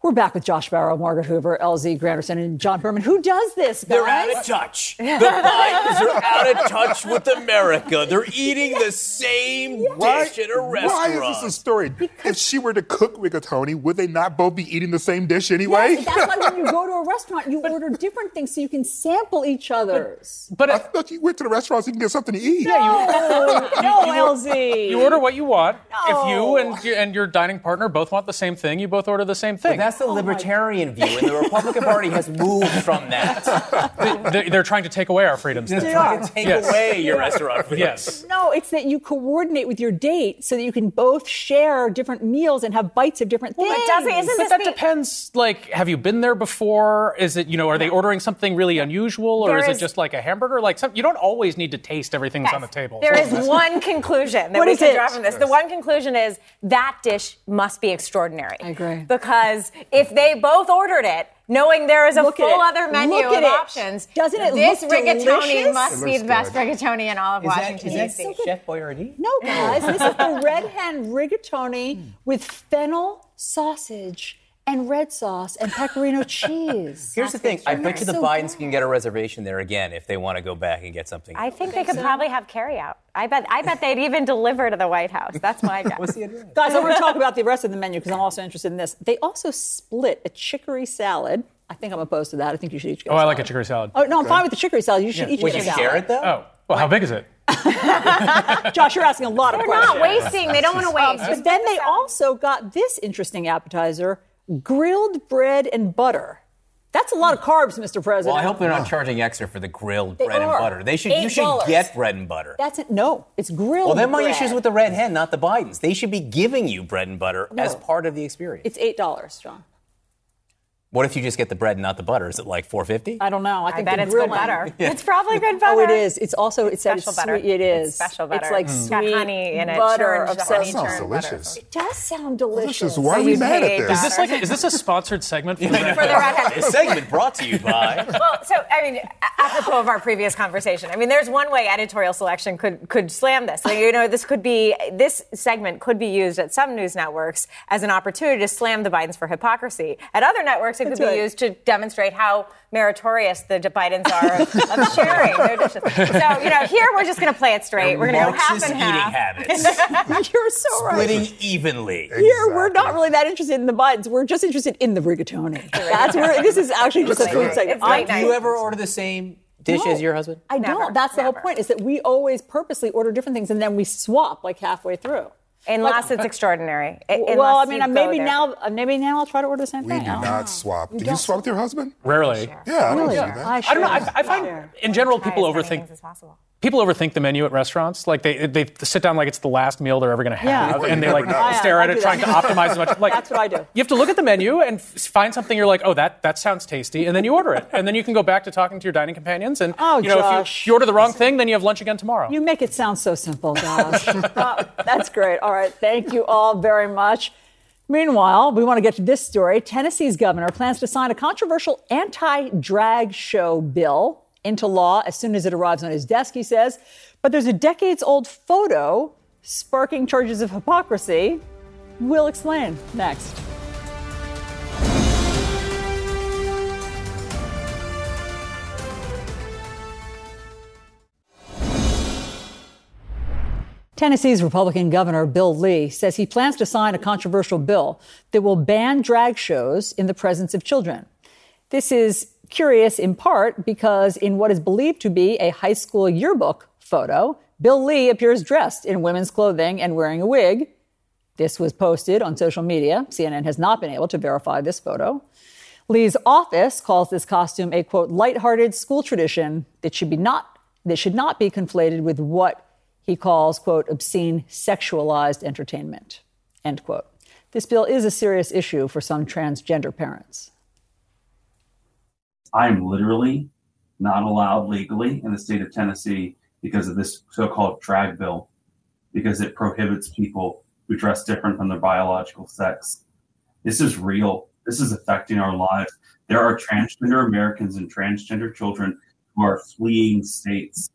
B: We're back with Josh Barro, Margaret Hoover, LZ Granderson, and John Berman. Who does this, guys?
E: They're out of touch. The Bidens are out of touch with America. They're eating the same dish at a restaurant.
H: Why is this a story? if she were to cook rigatoni, would they not both be eating the same dish anyway?
B: Yes, that's why when you go to a restaurant, you order different things so you can sample each other's.
F: But
H: I
F: it,
H: thought you went to the restaurant so you can get something to eat.
B: no, no, LZ.
F: you order what you want. If you and and your dining partner both want the same thing, you both order the same thing.
E: That's the oh libertarian view, and the Republican Party has moved from that.
F: They- They're trying to take away our freedoms.
E: They're trying to take
F: Yes.
E: away your restaurant freedom.
F: Yes.
B: No, it's that you coordinate with your date so that you can both share different meals and have bites of different things.
G: But doesn't isn't
F: But that
G: the,
F: depends. Like, have you been there before? Is it, you know, are they ordering something really unusual, or
G: There
F: is,
G: is-
F: it just like a hamburger? Like, some, you don't always need to taste everything that's on the table.
G: There is one conclusion that
B: What
G: we
B: is
G: can
B: it?
G: draw from this. The one conclusion is that dish must be extraordinary.
B: I agree.
G: Because if they both ordered it, knowing there is a
B: Look
G: full other menu
B: Look
G: of options,
B: Doesn't it
G: this
B: look
G: rigatoni
B: delicious?
G: must be the best
H: good.
G: rigatoni in all of Washington D.C.
E: Chef Boyardee?
B: No, guys, this is the red hen rigatoni with fennel sausage and red sauce and pecorino cheese.
E: Here's the thing. I bet you the
B: So
E: Bidens
B: good.
E: can get a reservation there again if they want to go back and get something.
G: I think they could probably have carryout. I bet. I bet they'd even deliver to the White House. That's my guess.
E: What's the address?
B: Guys, I want to talk about the rest of the menu because I'm also interested in this. They also split a chicory salad. I think I'm opposed to that. I think you should each get
F: Oh, I like a chicory salad.
B: Oh, no, I'm fine with the chicory salad. You should each
E: Would
B: get
E: you share
B: salad.
E: it though?
F: Oh, well, how big is it?
B: Josh, you're asking a lot of questions.
G: They're not wasting. They don't want to waste.
B: Um, but then they also got this interesting appetizer grilled bread and butter. That's a lot of carbs, Mr. President.
E: Well, I hope they're not charging extra for the grilled
B: They
E: bread
B: are.
E: and butter. They should. You should get bread and butter.
B: That's it. No, it's grilled
E: Well, then my
B: bread.
E: issues with the red hen, not the Bidens. They should be giving you bread and butter as part of the experience.
B: It's eight dollars, John.
E: What if you just get the bread and not the butter? Is it like four fifty?
B: I don't know. I
G: I
B: think
G: bet
B: the
G: it's good
B: grilling-
G: butter. It's probably good butter.
B: Oh, it is. It's also it said
G: special
B: it's
G: butter.
B: sweet. It is
G: It's special butter.
B: It's like
G: Mm.
B: sweet
G: Got honey in it,
B: butter
G: churned
B: of
G: honey
B: some-
H: Sounds
G: churned butter.
H: delicious.
B: It does sound delicious.
H: Delicious. Why are we mad at
G: that.
H: this?
F: Is this like is this a sponsored segment for
G: For the
F: the
G: redhead.
E: this segment brought to you by.
G: Well, so I mean, apropos of our previous conversation, I mean, there's one way editorial selection could could slam this. Like, you know, this could be this segment could be used at some news networks as an opportunity to slam the Bidens for hypocrisy. At other networks, it could
B: That's
G: be
B: right.
G: used to demonstrate how meritorious the Bidens are of, of sharing their dishes. So, you know, here we're just going to play it straight. We're going to go half
E: Marxist
G: and
E: eating
G: half.
E: habits,
B: You're so right.
E: splitting evenly.
B: Here, we're not really that interested in the Bidens. We're just interested in the rigatoni. That's where this is actually just a food segment.
G: late
B: I-
E: Do you ever order the same dish
B: No.
E: as your husband?
B: I
G: Never,
B: don't. That's the whole point. Is that we always purposely order different things and then we swap like halfway through.
G: Unless it's extraordinary. I-
B: well, I mean,
G: you
B: uh,
G: go
B: maybe
G: there.
B: now, uh, maybe now I'll try to order the same
H: We
B: thing. We don't
H: not swap. Do you
B: don't
H: swap with your husband?
F: rarely?
H: Yeah, I don't
B: Really?
H: do that.
B: I,
F: I don't know. I. I find in general people
G: Try as many
F: overthink
G: as possible.
F: People overthink the menu at restaurants. Like they they sit down like it's the last meal they're ever going to have,
B: Well,
F: and they like
H: know.
F: stare at it, trying to optimize as much. Like
B: That's what I do.
F: You have to look at the menu and find something you're like, oh, that that sounds tasty, and then you order it, and then you can go back to talking to your dining companions. And
B: Oh,
F: you know, if
B: Josh.
F: you, you order the wrong thing, then you have lunch again tomorrow.
B: You make it sound so simple, Josh. Uh, that's great. All right. Thank you all very much. Meanwhile, we want to get to this story. Tennessee's governor plans to sign a controversial anti drag show bill into law as soon as it arrives on his desk, he says. But there's a decades old photo sparking charges of hypocrisy. We'll explain next. Tennessee's Republican Governor Bill Lee says he plans to sign a controversial bill that will ban drag shows in the presence of children. This is curious in part because in what is believed to be a high school yearbook photo, Bill Lee appears dressed in women's clothing and wearing a wig. This was posted on social media. CNN has not been able to verify this photo. Lee's office calls this costume a quote lighthearted school tradition that should be not that should not be conflated with what he calls quote obscene sexualized entertainment end quote. This bill is a serious issue for some transgender parents.
J: I'm literally not allowed legally in the state of Tennessee because of this so-called drag bill, because it prohibits people who dress different from their biological sex. This is real. This is affecting our lives. There are transgender Americans and transgender children who are fleeing states.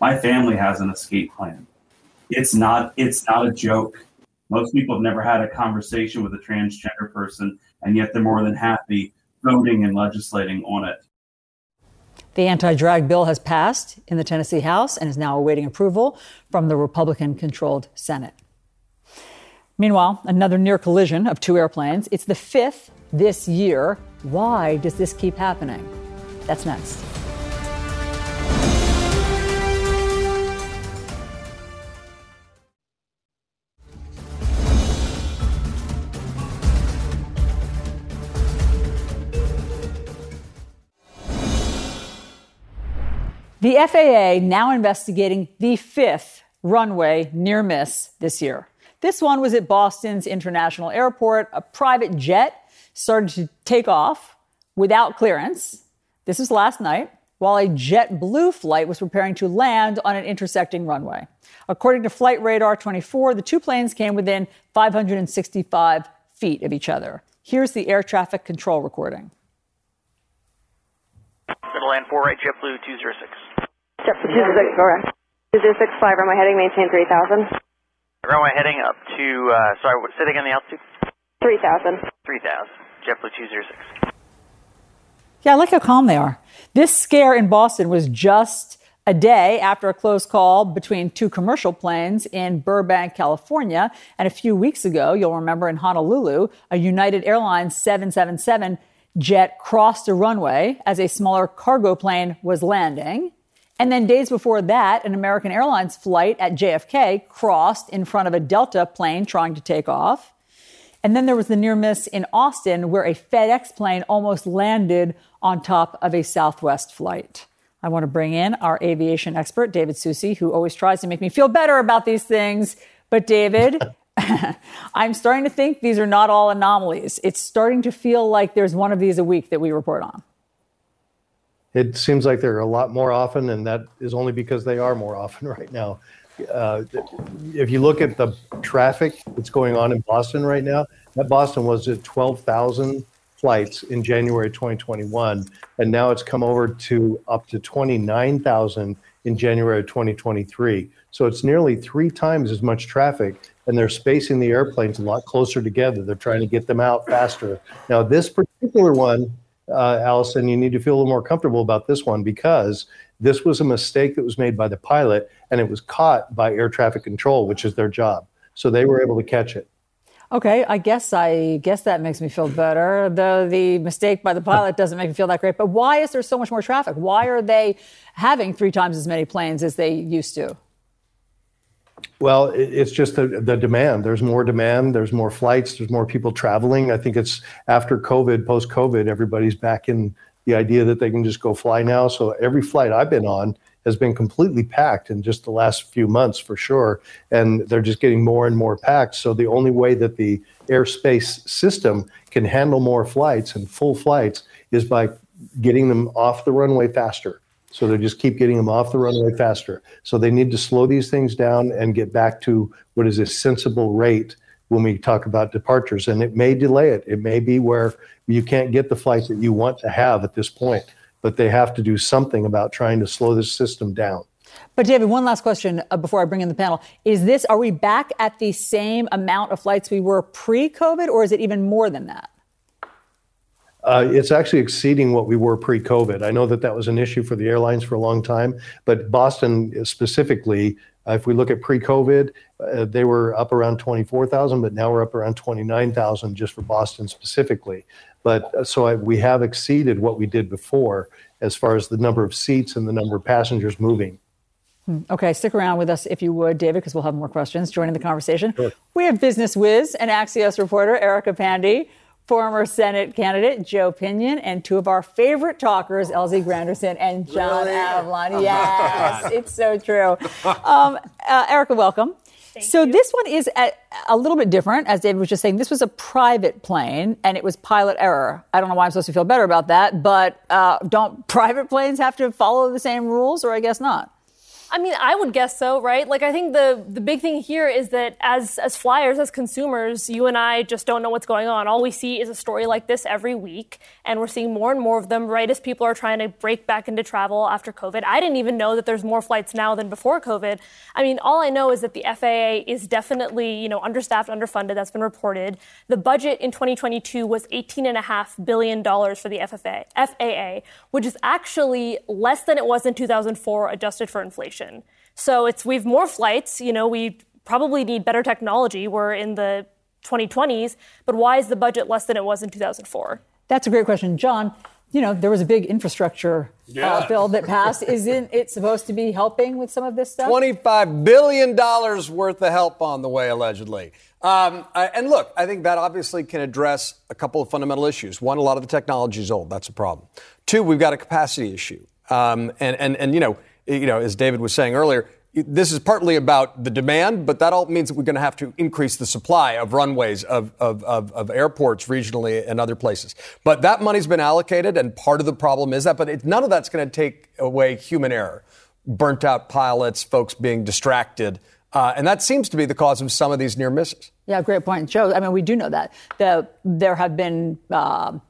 J: My family has an escape plan. It's not it's not a joke. Most people have never had a conversation with a transgender person, and yet they're more than happy voting and legislating on it.
B: The anti drag bill has passed in the Tennessee House and is now awaiting approval from the Republican controlled Senate. Meanwhile, another near collision of two airplanes. It's the fifth this year. Why does this keep happening? That's next. The FAA now investigating the fifth runway near miss this year. This one was at Boston's International Airport. A private jet started to take off without clearance. This was last night, while a JetBlue flight was preparing to land on an intersecting runway. According to Flight Radar 24, the two planes came within 565 feet of each other. Here's the air traffic control recording.
K: Middle land 4 right, JetBlue 206.
L: JetBlue 206, correct. 2065, runway heading, maintain 3000.
K: Runway heading up to, uh, sorry, what, say again the altitude?
L: 3000.
K: 3000. JetBlue 206.
B: Yeah, I like how calm they are. This scare in Boston was just a day after a close call between two commercial planes in Burbank, California. And a few weeks ago, you'll remember in Honolulu, a United Airlines 777 jet crossed a runway as a smaller cargo plane was landing. And then days before that, an American Airlines flight at JFK crossed in front of a Delta plane trying to take off. And then there was the near miss in Austin where a FedEx plane almost landed on top of a Southwest flight. I want to bring in our aviation expert, David Soucie, who always tries to make me feel better about these things. But, David, I'm starting to think these are not all anomalies. It's starting to feel like there's one of these a week that we report on.
M: It seems like they're a lot more often, and that is only because they are more often right now. Uh, if you look at the traffic that's going on in Boston right now, that Boston was at 12,000 flights in January 2021, and now it's come over to up to 29,000 in January 2023. So it's nearly three times as much traffic, and they're spacing the airplanes a lot closer together. They're trying to get them out faster. Now, this particular one, uh, Alisyn, you need to feel a little more comfortable about this one because this was a mistake that was made by the pilot, and it was caught by air traffic control, which is their job. So they were able to catch it.
B: Okay, I guess I guess that makes me feel better. Though the mistake by the pilot doesn't make me feel that great. But why is there so much more traffic? Why are they having three times as many planes as they used to?
M: Well, it's just the, the demand. There's more demand. There's more flights. There's more people traveling. I think it's after COVID, post COVID, everybody's back in the idea that they can just go fly now. So every flight I've been on has been completely packed in just the last few months for sure. And they're just getting more and more packed. So the only way that the airspace system can handle more flights and full flights is by getting them off the runway faster. So they just keep getting them off the runway faster. So they need to slow these things down and get back to what is a sensible rate when we talk about departures. And it may delay it. It may be where you can't get the flights that you want to have at this point but they have to do something about trying to slow this system down.
B: But David, one last question uh, before I bring in the panel: Is this are we back at the same amount of flights we were pre-COVID, or is it even more than that?
M: Uh, it's actually exceeding what we were pre-COVID. I know that that was an issue for the airlines for a long time, but Boston specifically, uh, if we look at pre-COVID, uh, they were up around 24,000, but now we're up around 29,000 just for Boston specifically. But uh, so I, we have exceeded what we did before as far as the number of seats and the number of passengers moving.
B: Hmm. Okay, stick around with us if you would, David, because we'll have more questions joining the conversation. Sure. We have Business Whiz and Axios reporter Erica Pandey, former Senate candidate Joe Pinion, and two of our favorite talkers, LZ Granderson and John really? Avlon. Yes, it's so true. Um, uh, Erica, welcome.
N: Thank
B: so
N: you.
B: this one is a, a, little bit different, as David was just saying. This was a private plane, and it was pilot error. I don't know why I'm supposed to feel better about that, but uh, don't private planes have to follow the same rules, or I guess not?
N: I mean, I would guess so, right? Like, I think the the big thing here is that as as flyers, as consumers, you and I just don't know what's going on. All we see is a story like this every week, and we're seeing more and more of them. Right as people are trying to break back into travel after COVID, I didn't even know that there's more flights now than before COVID. I mean, all I know is that the FAA is definitely, you know, understaffed, underfunded. That's been reported. The budget in 2022 was 18.5 billion dollars for the FFA, FAA, which is actually less than it was in 2004, adjusted for inflation. So it's we've more flights. You know, we probably need better technology. We're in the 2020s, but why is the budget less than it was in 2004?
B: That's a great question, John. You know, there was a big infrastructure
O: Yeah.
B: uh, bill that passed. Isn't it supposed to be helping with some of this stuff?
O: $25 billion worth of help on the way, allegedly. Um, I- and look, I think that obviously can address a couple of fundamental issues. One, a lot of the technology is old. That's a problem. Two, we've got a capacity issue. Um, and, and, and, you know, you know, as David was saying earlier, this is partly about the demand, but that all means that we're going to have to increase the supply of runways, of, of, of, of airports regionally and other places. But that money's been allocated, and part of the problem is that, but it, none of that's going to take away human error. Burnt out pilots, folks being distracted. Uh, and that seems to be the cause of some of these near misses.
B: Yeah, great point, Joe. I mean, we do know that the, there have been um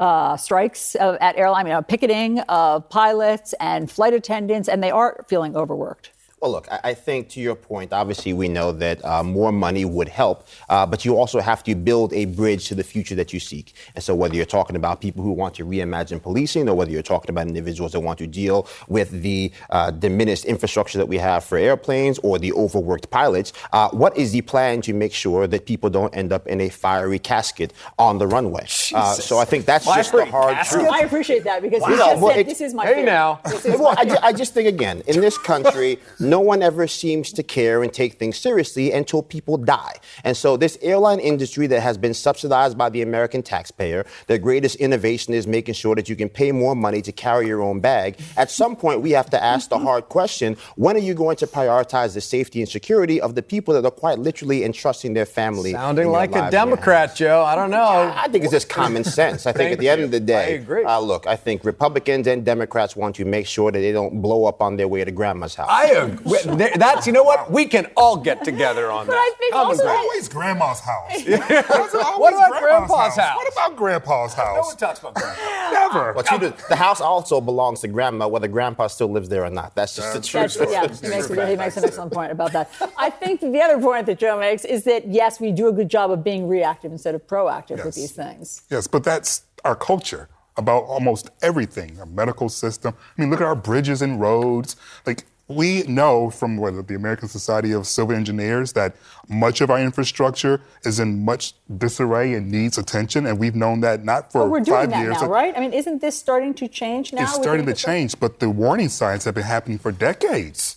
B: uh, strikes at airline, you know, picketing of pilots and flight attendants, and they are feeling overworked.
P: Well, look, I I think to your point, obviously we know that uh, more money would help, uh, but you also have to build a bridge to the future that you seek. And so, whether you're talking about people who want to reimagine policing, or whether you're talking about individuals that want to deal with the uh, diminished infrastructure that we have for airplanes or the overworked pilots, uh, what is the plan to make sure that people don't end up in a fiery casket on the runway? Uh, so, I think that's just the hard
B: casket?
P: truth.
B: I appreciate that because he
P: You know,
B: just
P: well,
B: said,
P: it-
B: "This is my
P: Hey,
B: fear.
P: now.
B: This is
P: Well,
B: my
P: I, ju- I just think again, in this country, no one ever seems to care and take things seriously until people die. And so, this airline industry that has been subsidized by the American taxpayer, their greatest innovation is making sure that you can pay more money to carry your own bag. At some point, we have to ask the hard question: When are you going to prioritize the safety and security of the people that are quite literally entrusting their family?
O: Sounding like a
P: lives in your
O: Democrat, Joe. I don't know.
P: I think it's just common sense. I think at the end of the day,
O: I agree.
P: Uh, look, I think Republicans and Democrats want to make sure that they don't blow up on their way to grandma's house.
O: I agree. There- That's, you know what? We can all get together on
N: But
O: that.
N: I think also
H: Always grandma's house.
O: What about grandpa's house?
H: What about grandpa's house?
O: No one talks about grandpa.
H: Never.
P: But you do- the house also belongs to grandma, whether grandpa still lives there or not. That's just the truth.
B: That's, yeah, he makes, he makes an excellent point about that. I think the other point that Joe makes is that yes, we do a good job of being reactive instead of proactive with these things.
H: Yes, but that's our culture about almost everything. Our medical system. I mean, look at our bridges and roads. Like we know from what, the American Society of Civil Engineers that much of our infrastructure is in much disarray and needs attention, and we've known that not for
B: But we're doing
H: five
B: that
H: years.
B: now, right? I mean, isn't this starting to change now?
H: It's starting to change, but the warning signs have been happening for decades.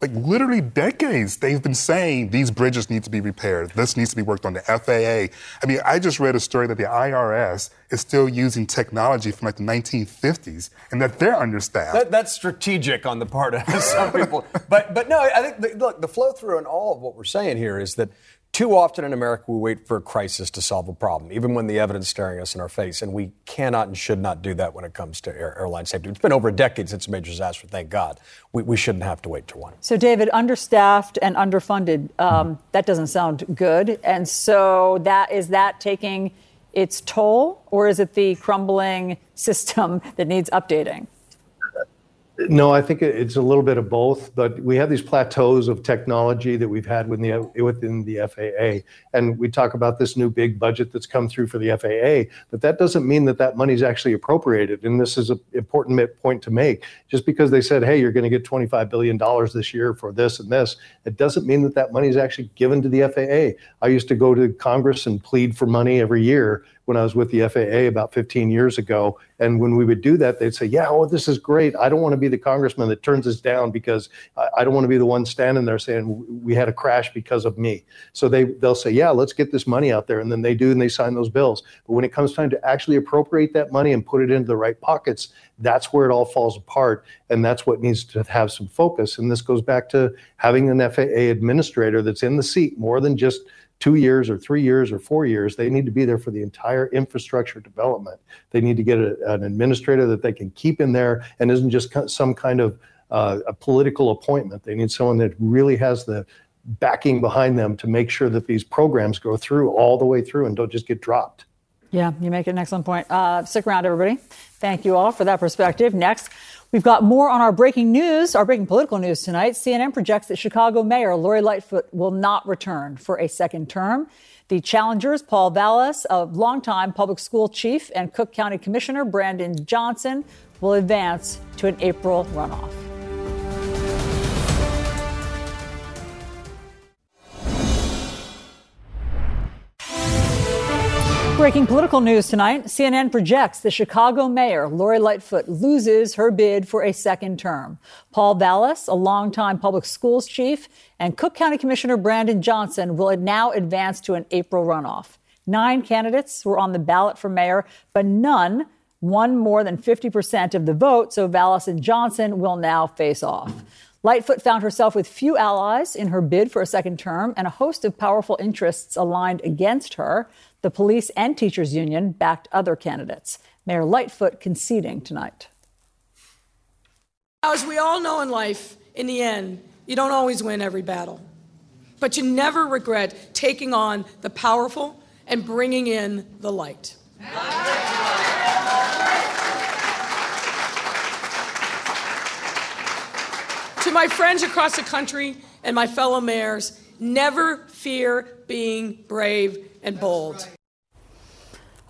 H: Like literally decades, they've been saying these bridges need to be repaired. This needs to be worked on. The FAA. I mean, I just read a story that the IRS is still using technology from like the 1950s, and that they're understaffed.
O: That, that's strategic on the part of some people. But but no, I think the, look, the flow through and all of what we're saying here is that too often in America we wait for a crisis to solve a problem, even when the evidence is staring us in our face, and we cannot and should not do that when it comes to air, airline safety. It's been over a decade since a major disaster. Thank God. We, we shouldn't have to wait till one.
B: So, David, understaffed and underfunded, um, that doesn't sound good. And so, that is that taking its toll, or is it the crumbling system that needs updating?
M: No, I think it's a little bit of both, but we have these plateaus of technology that we've had within the, within the FAA. And we talk about this new big budget that's come through for the FAA, but that doesn't mean that that money's actually appropriated. And this is an important point to make. Just because they said, hey, you're going to get $25 billion this year for this and this, it doesn't mean that that money is actually given to the FAA. I used to go to Congress and plead for money every year when I was with the FAA about 15 years ago. And when we would do that, they'd say, Yeah, oh, this is great. I don't want to be the congressman that turns us down because I, I don't want to be the one standing there saying we had a crash because of me. So they, they'll say, Yeah, let's get this money out there. And then they do, and they sign those bills. But when it comes time to actually appropriate that money and put it into the right pockets, that's where it all falls apart. And that's what needs to have some focus. And this goes back to having an FAA administrator that's in the seat more than just two years or three years or four years. They need to be there for the entire infrastructure development. They need to get a, an administrator that they can keep in there and isn't just some kind of uh, a political appointment. They need someone that really has the backing behind them to make sure that these programs go through all the way through and don't just get dropped.
B: Yeah, you make an excellent point. Uh, stick around, everybody. Thank you all for that perspective. Next, we've got more on our breaking news, our breaking political news tonight. CNN projects that Chicago Mayor Lori Lightfoot will not return for a second term. The challengers, Paul Vallas, a longtime public school chief, and Cook County Commissioner Brandon Johnson, will advance to an April runoff. Breaking political news tonight CNN projects the Chicago mayor, Lori Lightfoot, loses her bid for a second term. Paul Vallas, a longtime public schools chief, and Cook County Commissioner Brandon Johnson will now advance to an April runoff. Nine candidates were on the ballot for mayor, but none won more than 50% of the vote, so Vallas and Johnson will now face off. Lightfoot found herself with few allies in her bid for a second term and a host of powerful interests aligned against her. The police and teachers union backed other candidates. Mayor Lightfoot conceding tonight.
Q: As we all know in life, in the end, you don't always win every battle, but you never regret taking on the powerful and bringing in the light. to my friends across the country and my fellow mayors, never fear being brave and bold.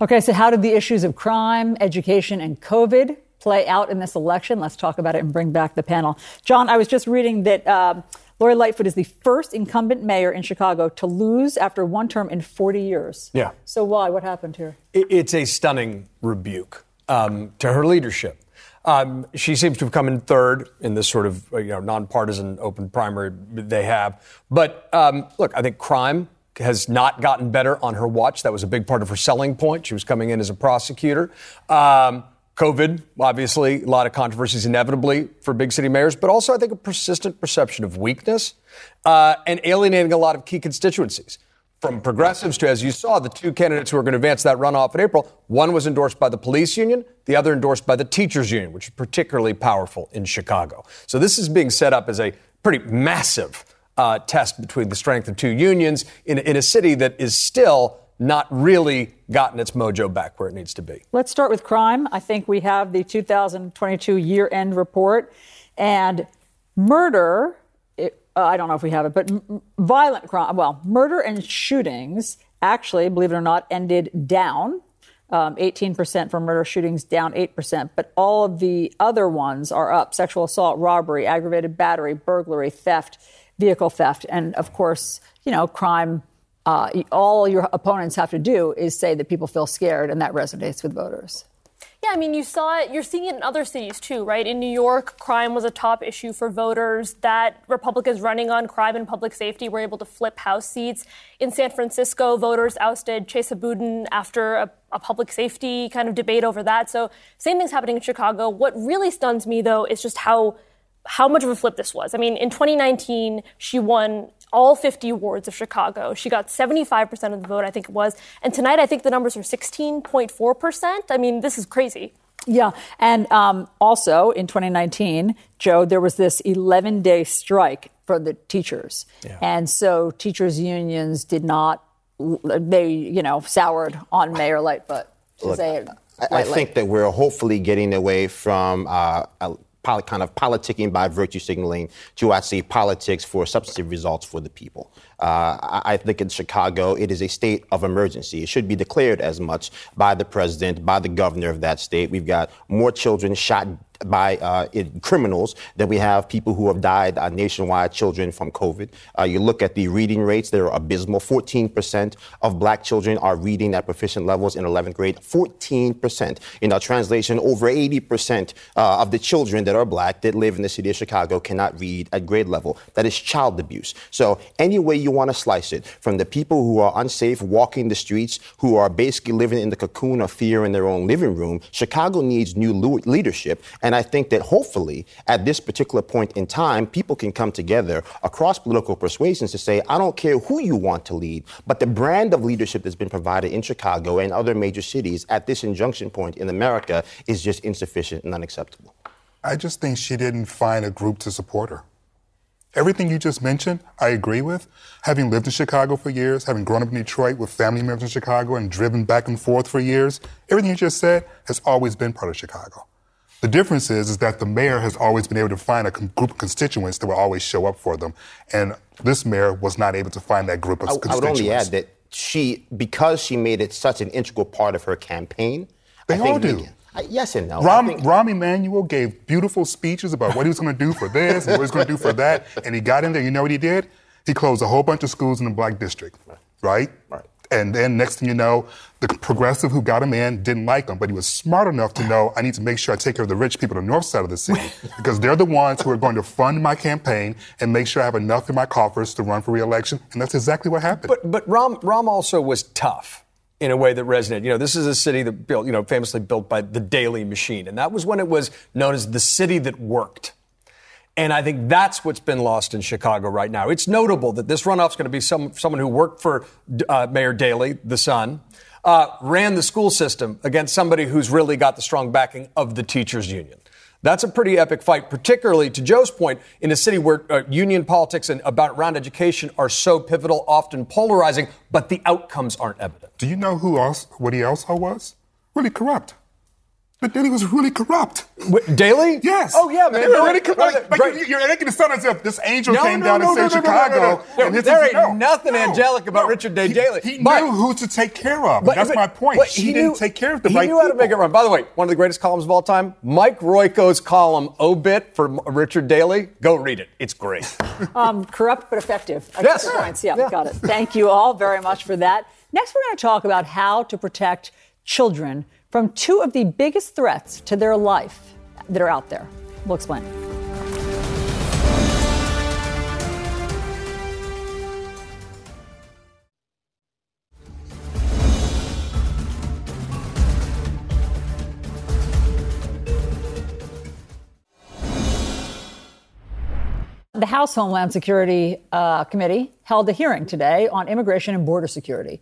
B: Okay, so how did the issues of crime, education, and COVID play out in this election? Let's talk about it and bring back the panel. John, I was just reading that uh, Lori Lightfoot is the first incumbent mayor in Chicago to lose after one term in 40 years.
O: Yeah.
B: So why? What happened here?
O: It's a stunning rebuke um, to her leadership. Um, she seems to have come in third in this sort of you know nonpartisan open primary they have. But um, look, I think crime has not gotten better on her watch. That was a big part of her selling point. She was coming in as a prosecutor. Um, COVID, obviously, a lot of controversies inevitably for big city mayors, but also I think a persistent perception of weakness uh, and alienating a lot of key constituencies. From progressives to, as you saw, the two candidates who are going to advance that runoff in April, one was endorsed by the police union, the other endorsed by the teachers union, which is particularly powerful in Chicago. So this is being set up as a pretty massive uh, test between the strength of two unions in, in a city that is still not really gotten its mojo back where it needs to be.
B: Let's start with crime. I think we have the 2022 year end report and murder. It, uh, I don't know if we have it, but m- violent crime, well, murder and shootings actually, believe it or not, ended down. Um, 18% for murder shootings, down 8%. But all of the other ones are up sexual assault, robbery, aggravated battery, burglary, theft vehicle theft. And of course, you know, crime, uh, all your opponents have to do is say that people feel scared, and that resonates with voters.
N: Yeah, I mean, you saw it, you're seeing it in other cities too, right? In New York, crime was a top issue for voters. That Republicans running on crime and public safety were able to flip House seats. In San Francisco, voters ousted Chesa Boudin after a, a public safety kind of debate over that. So, same thing's happening in Chicago. What really stuns me, though, is just how how much of a flip this was. I mean, in 2019, she won all 50 wards of Chicago. She got 75% of the vote, I think it was. And tonight, I think the numbers are 16.4%. I mean, this is crazy.
B: Yeah. And um, also in 2019, Joe, there was this 11 day strike for the teachers. Yeah. And so teachers' unions did not, they, you know, soured on Mayor Lightfoot.
P: Look, I, I think that we're hopefully getting away from uh, kind of politicking by virtue signaling to actually politics for substantive results for the people. Uh, I think in Chicago, it is a state of emergency. It should be declared as much by the president, by the governor of that state. We've got more children shot by uh, criminals that we have people who have died uh, nationwide, children from COVID. Uh, you look at the reading rates, they're abysmal. 14% of black children are reading at proficient levels in 11th grade. 14%. In our translation, over 80% uh, of the children that are black that live in the city of Chicago cannot read at grade level. That is child abuse. So, any way you want to slice it, from the people who are unsafe walking the streets, who are basically living in the cocoon of fear in their own living room, Chicago needs new leadership. And I think that hopefully at this particular point in time, people can come together across political persuasions to say, I don't care who you want to lead, but the brand of leadership that's been provided in Chicago and other major cities at this injunction point in America is just insufficient and unacceptable.
H: I just think she didn't find a group to support her. Everything you just mentioned, I agree with. Having lived in Chicago for years, having grown up in Detroit with family members in Chicago and driven back and forth for years, everything you just said has always been part of Chicago. The difference is, is that the mayor has always been able to find a con- group of constituents that will always show up for them. And this mayor was not able to find that group of
P: I, I would
H: constituents.
P: only add that she, because she made it such an integral part of her campaign.
H: They
P: I think
H: all do.
P: I- yes and no.
H: Rahm,
P: think-
H: Rahm Emanuel gave beautiful speeches about what he was going to do for this and what he was going to do for that. And he got in there. You know what he did? He closed a whole bunch of schools in the black district, right? Right. And then next thing you know, the progressive who got him in didn't like him, but he was smart enough to know I need to make sure I take care of the rich people on the north side of the city because they're the ones who are going to fund my campaign and make sure I have enough in my coffers to run for reelection. And that's exactly what happened.
O: But but Rahm Rahm also was tough in a way that resonated. You know, this is a city that built, you know, famously built by the Daley Machine, and that was when it was known as the city that worked. And I think that's what's been lost in Chicago right now. It's notable that this runoff's going to be some, someone who worked for uh, Mayor Daley, the son, uh, ran the school system against somebody who's really got the strong backing of the teachers union. That's a pretty epic fight, particularly to Joe's point, in a city where uh, union politics and about around education are so pivotal, often polarizing, but the outcomes aren't evident.
H: Do you know who else, what he also was? Really corrupt. But Daley was really corrupt.
O: Daley?
H: Yes.
O: Oh, yeah, man.
H: They were really corrupt.
O: right,
H: Like,
O: right.
H: you- You're making it sound as if this angel
O: No,
H: came
O: no,
H: down
O: no,
H: and
O: no,
H: saved
O: no, no, no,
H: Chicago.
O: no, no.
H: and this
O: There
H: is-
O: ain't
H: no,
O: nothing
H: no,
O: angelic about
H: no.
O: Richard Day
H: He-
O: Daley.
H: He,
O: But-
H: knew who to take care of.
O: But-
H: That's
O: but-
H: my point.
O: but
H: he, didn't
O: knew-
H: take care of the
O: he
H: right
O: knew how to make it run. By the way, one of the greatest columns of all time, Mike Royko's column "Obit" for Richard Daley. Go read it. It's great.
B: Um, corrupt but effective. I
O: Yes.
B: get the. Yeah, got it. Thank you all very much for that. Next, we're going to talk about how to protect children from two of the biggest threats to their life that are out there. We'll explain. The House Homeland Security uh, Committee held a hearing today on immigration and border security.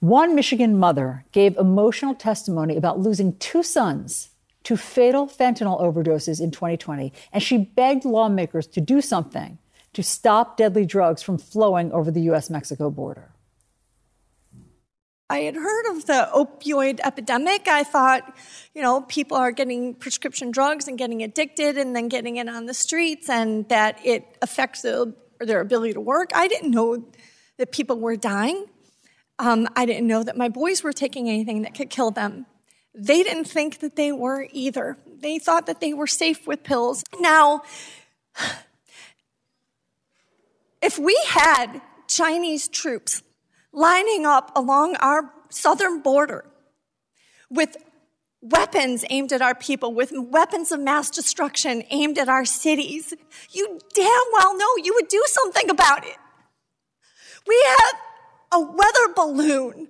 B: One Michigan mother gave emotional testimony about losing two sons to fatal fentanyl overdoses in 2020, and she begged lawmakers to do something to stop deadly drugs from flowing over the U.S. Mexico border.
R: I had heard of the opioid epidemic. I thought, you know, people are getting prescription drugs and getting addicted and then getting it on the streets and that it affects the, their ability to work. I didn't know that people were dying. Um, I didn't know that my boys were taking anything that could kill them. They didn't think that they were either. They thought that they were safe with pills. Now, if we had Chinese troops lining up along our southern border with weapons aimed at our people, with weapons of mass destruction aimed at our cities, you damn well know you would do something about it. We had a weather balloon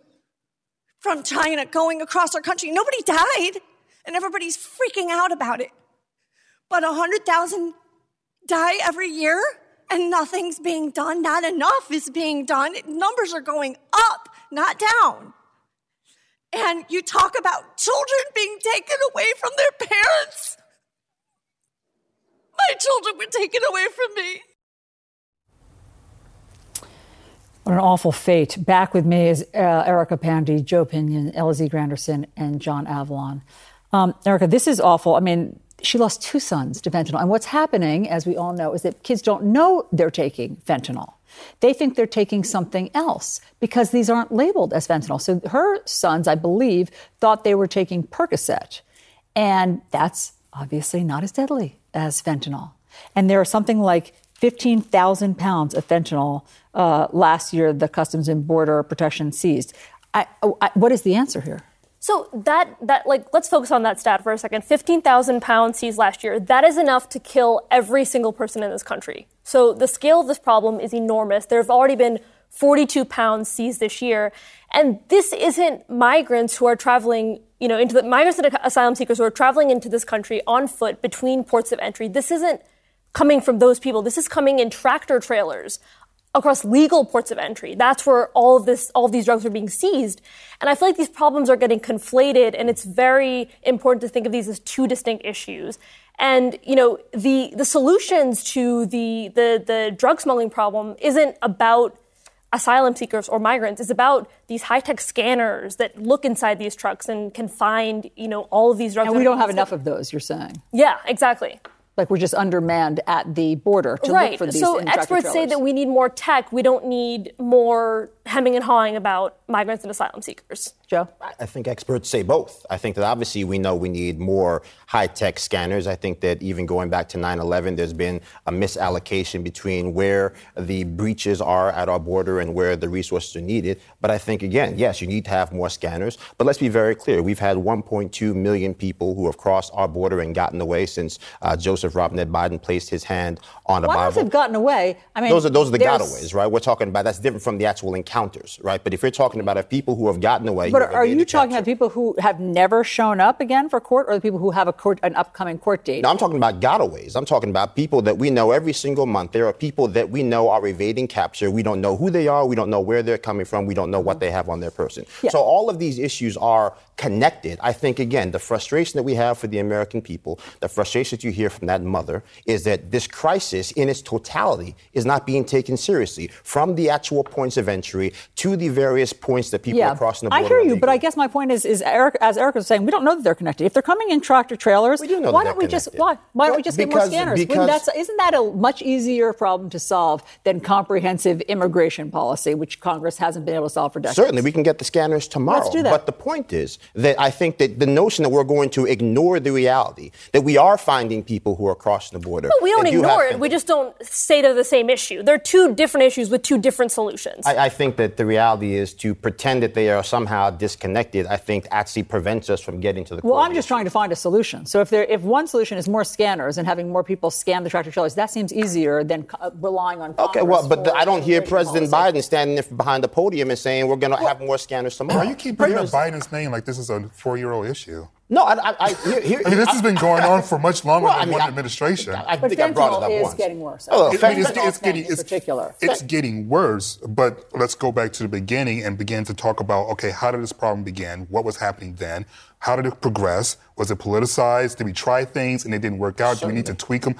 R: from China going across our country. Nobody died, and everybody's freaking out about it. But 100,000 die every year and nothing's being done. Not enough is being done. Numbers are going up, not down. And you talk about children being taken away from their parents. My children were taken away from me.
B: What an awful fate. Back with me is uh, Erica Pandey, Joe Pinion, LZ Granderson, and John Avlon. Um, Erica, this is awful. I mean, she lost two sons to fentanyl. And what's happening, as we all know, is that kids don't know they're taking fentanyl. They think they're taking something else because these aren't labeled as fentanyl. So her sons, I believe, thought they were taking Percocet. And that's obviously not as deadly as fentanyl. And there are something like 15,000 pounds of fentanyl uh, last year the Customs and Border Protection seized. I, I, what is the answer here?
N: So that that like let's focus on that stat for a second. Fifteen thousand pounds seized last year. That is enough to kill every single person in this country. So the scale of this problem is enormous. There have already been 42 pounds seized this year, and this isn't migrants who are traveling, you know, into the migrants and asylum seekers who are traveling into this country on foot between ports of entry. This isn't coming from those people. This is coming in tractor trailers across legal ports of entry. That's where all of this, all of these drugs are being seized. And I feel like these problems are getting conflated, and it's very important to think of these as two distinct issues. And you know, the the solutions to the the the drug smuggling problem isn't about asylum seekers or migrants. It's about these high tech scanners that look inside these trucks and can find you know all of these drugs.
B: And we don't have enough of those, you're saying.
N: Yeah, exactly.
B: Like we're just undermanned at the border to
N: right.
B: look for these
N: so experts say that we need more tech. We don't need more hemming and hawing about migrants and asylum seekers.
B: Joe?
P: I think experts say both. I think that obviously we know we need more high tech scanners. I think that even going back to 9 11, there's been a misallocation between where the breaches are at our border and where the resources are needed. But I think, again, yes, you need to have more scanners. But let's be very clear. We've had 1.2 million people who have crossed our border and gotten away since uh, Joseph Robinette Biden placed his hand on a
B: Why
P: Bible.
B: have gotten away? I mean,
P: those are those are the
B: there's-
P: gotaways, right? We're talking about that's different from the actual encounters, right? But if you're talking about if people who have gotten away,
B: But are you talking about people who have never shown up again for court, or the people who have a court, an upcoming court date?
P: No, I'm talking about gotaways. I'm talking about people that we know every single month. There are people that we know are evading capture. We don't know who they are. We don't know where they're coming from. We don't know what they have on their person. So all of these issues are connected. I think, again, the frustration that we have for the American people, the frustration that you hear from that mother, is that this crisis in its totality is not being taken seriously from the actual points of entry to the various points that people
B: yeah,
P: are crossing the
B: I
P: border.
B: hear you, but I guess my point is, is Eric, as Eric was saying, we don't know that they're connected. If they're coming in tractor trailers,
P: know that
B: why don't we just
P: connected.
B: why why don't we just get more scanners?
P: Because-
B: that's, isn't that a much easier problem to solve than comprehensive immigration policy, which Congress hasn't been able to solve for decades?
P: Certainly, we can get the scanners tomorrow.
B: Let's do that.
P: But the point is that I think that the notion that we're going to ignore the reality that we are finding people who are crossing the border.
N: But we don't ignore
P: have
N: it. We just don't say they're the same issue. They're two different issues with two different solutions.
P: I, I think that the reality is to pretend that they are somehow disconnected. I think actually prevents us from getting to the.
B: Well, I'm just trying to find a solution. So if there, if one solution is more scanners and having more people scan the tractor trailers, that seems easier than uh, relying on.
P: Okay, well, but the, I don't hear President
B: policy.
P: Biden standing there behind the podium and saying we're going to have more scanners tomorrow.
H: Why you keep bringing up Biden's name like this is a four-year-old issue?
P: No, I, I, I, here, here,
H: I mean, this has been going on for much longer
P: Well, I
H: than
P: mean,
H: one
P: I-
H: administration.
P: I
B: But
P: think I brought it up
B: is
P: once.
B: getting worse.
P: Oh,
H: I mean, it's,
B: Fentanyl
H: it's getting it's,
B: particular.
H: it's getting worse. But let's go back to the beginning and begin to talk about okay, how did this problem begin? What was happening then? How did it progress? Was it politicized? Did we try things and it didn't work out? Do we need to tweak them?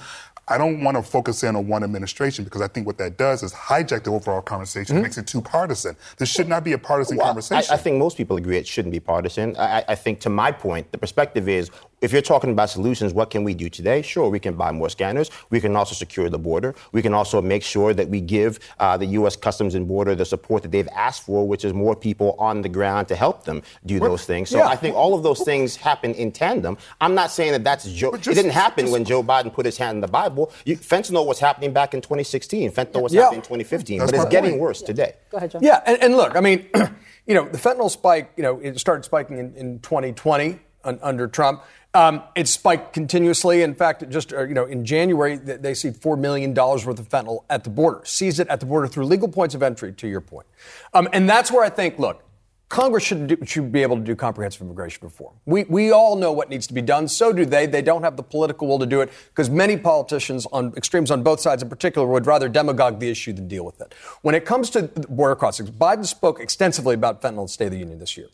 H: I don't want to focus in on one administration because I think what that does is hijack the overall conversation, It hmm? makes it too partisan. This should not be a partisan
P: Well,
H: conversation.
P: I think most people agree it shouldn't be partisan. I, I- I think, to my point, the perspective is if you're talking about solutions, what can we do today? Sure, we can buy more scanners. We can also secure the border. We can also make sure that we give uh, the U.S. Customs and Border the support that they've asked for, which is more people on the ground to help them do those things. So
D: yeah.
P: I think all of those things happen in tandem. I'm not saying that that's Joe. it didn't happen when Joe Biden put his hand in the Bible. You, fentanyl was happening back in 2016. Fentanyl was
O: Yeah.
P: happening in 2015.
O: That's
P: but it's
O: my
P: getting
O: point.
P: worse today.
B: Go ahead, John.
O: Yeah, and, and look, I mean, you know, the fentanyl spike, you know, it started spiking in, in 2020 un, under Trump. Um, it spiked continuously. In fact, just uh, you know, in January, they seized four million dollars worth of fentanyl at the border. Seized it at the border through legal points of entry. To your point, um, and that's where I think, look, Congress should do, should be able to do comprehensive immigration reform. We we all know what needs to be done. So do they. They don't have the political will to do it because many politicians on extremes on both sides, in particular, would rather demagogue the issue than deal with it. When it comes to border crossings, Biden spoke extensively about fentanyl at State of the Union this year.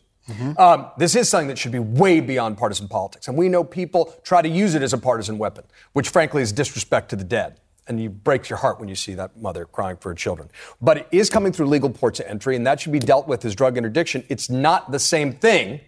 O: Um, this is something that should be way beyond partisan politics. And we know people try to use it as a partisan weapon, which frankly is disrespect to the dead. And you breaks your heart when you see that mother crying for her children. But it is coming through legal ports of entry, and that should be dealt with as drug interdiction. It's not the same thing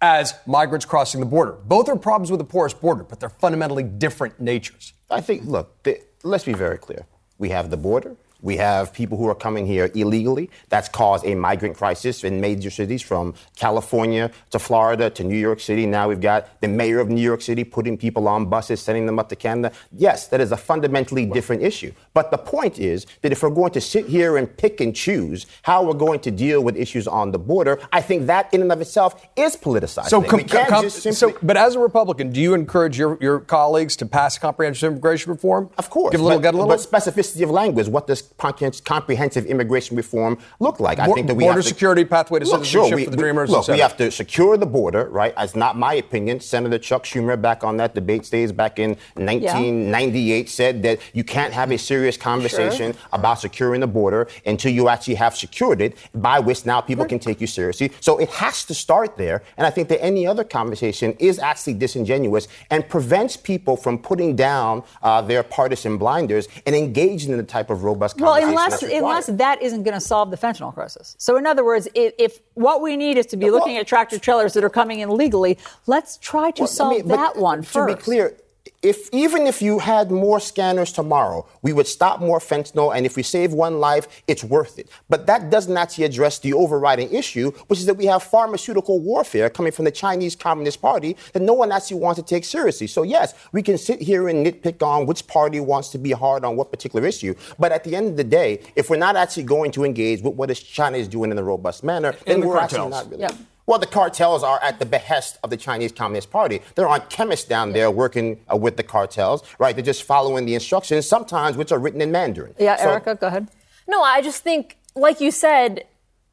O: as migrants crossing the border. Both are problems with the porous border, but they're fundamentally different natures.
P: I think, look, let's be very clear. We have the border. We have people who are coming here illegally. That's caused a migrant crisis in major cities from California to Florida to New York City. Now we've got the mayor of New York City putting people on buses, sending them up to Canada. Yes, that is a fundamentally different issue. But the point is that if we're going to sit here and pick and choose how we're going to deal with issues on the border, I think that in and of itself is politicized.
O: So, com- com-
P: simply
O: so, but as a Republican, do you encourage your, your colleagues to pass comprehensive immigration reform?
P: Of course.
O: Give a little,
P: but,
O: get a little.
P: But specificity of language. What does comprehensive immigration reform look like? I
O: Bo-
P: think that we
O: border
P: have to,
O: security, pathway to
P: look,
O: citizenship
P: sure, we,
O: for the Dreamers, et
P: Look, we have to secure the border, right? That's not my opinion. Senator Chuck Schumer, back on that debate stage back in 1998, said that you can't have a serious conversation about securing the border until you actually have secured it, by which now people can take you seriously. So it has to start there. And I think that any other conversation is actually disingenuous and prevents people from putting down uh, their partisan blinders and engaging in the type of robust
B: Well, unless unless that isn't going to solve the fentanyl crisis. So, in other words, if, if what we need is to be looking at tractor trailers that are coming in legally, let's try to
P: Well,
B: solve
P: but
B: that one
P: to
B: first.
P: be clear, if even if you had more scanners tomorrow, we would stop more fentanyl, and if we save one life, it's worth it. But that doesn't actually address the overriding issue, which is that we have pharmaceutical warfare coming from the Chinese Communist Party that no one actually wants to take seriously. So yes, we can sit here and nitpick on which party wants to be hard on what particular issue, but at the end of the day, if we're not actually going to engage with what is China is doing in a robust manner, then
O: the
P: we're actually
O: cartels.
P: not really.
B: Yep.
P: Well, the cartels are at the behest of the Chinese Communist Party. There aren't chemists down there working uh, with the cartels, right? They're just following the instructions, sometimes which are written in Mandarin.
B: yeah,
P: So-
B: Erica, go ahead.
N: No, I just think, like you said,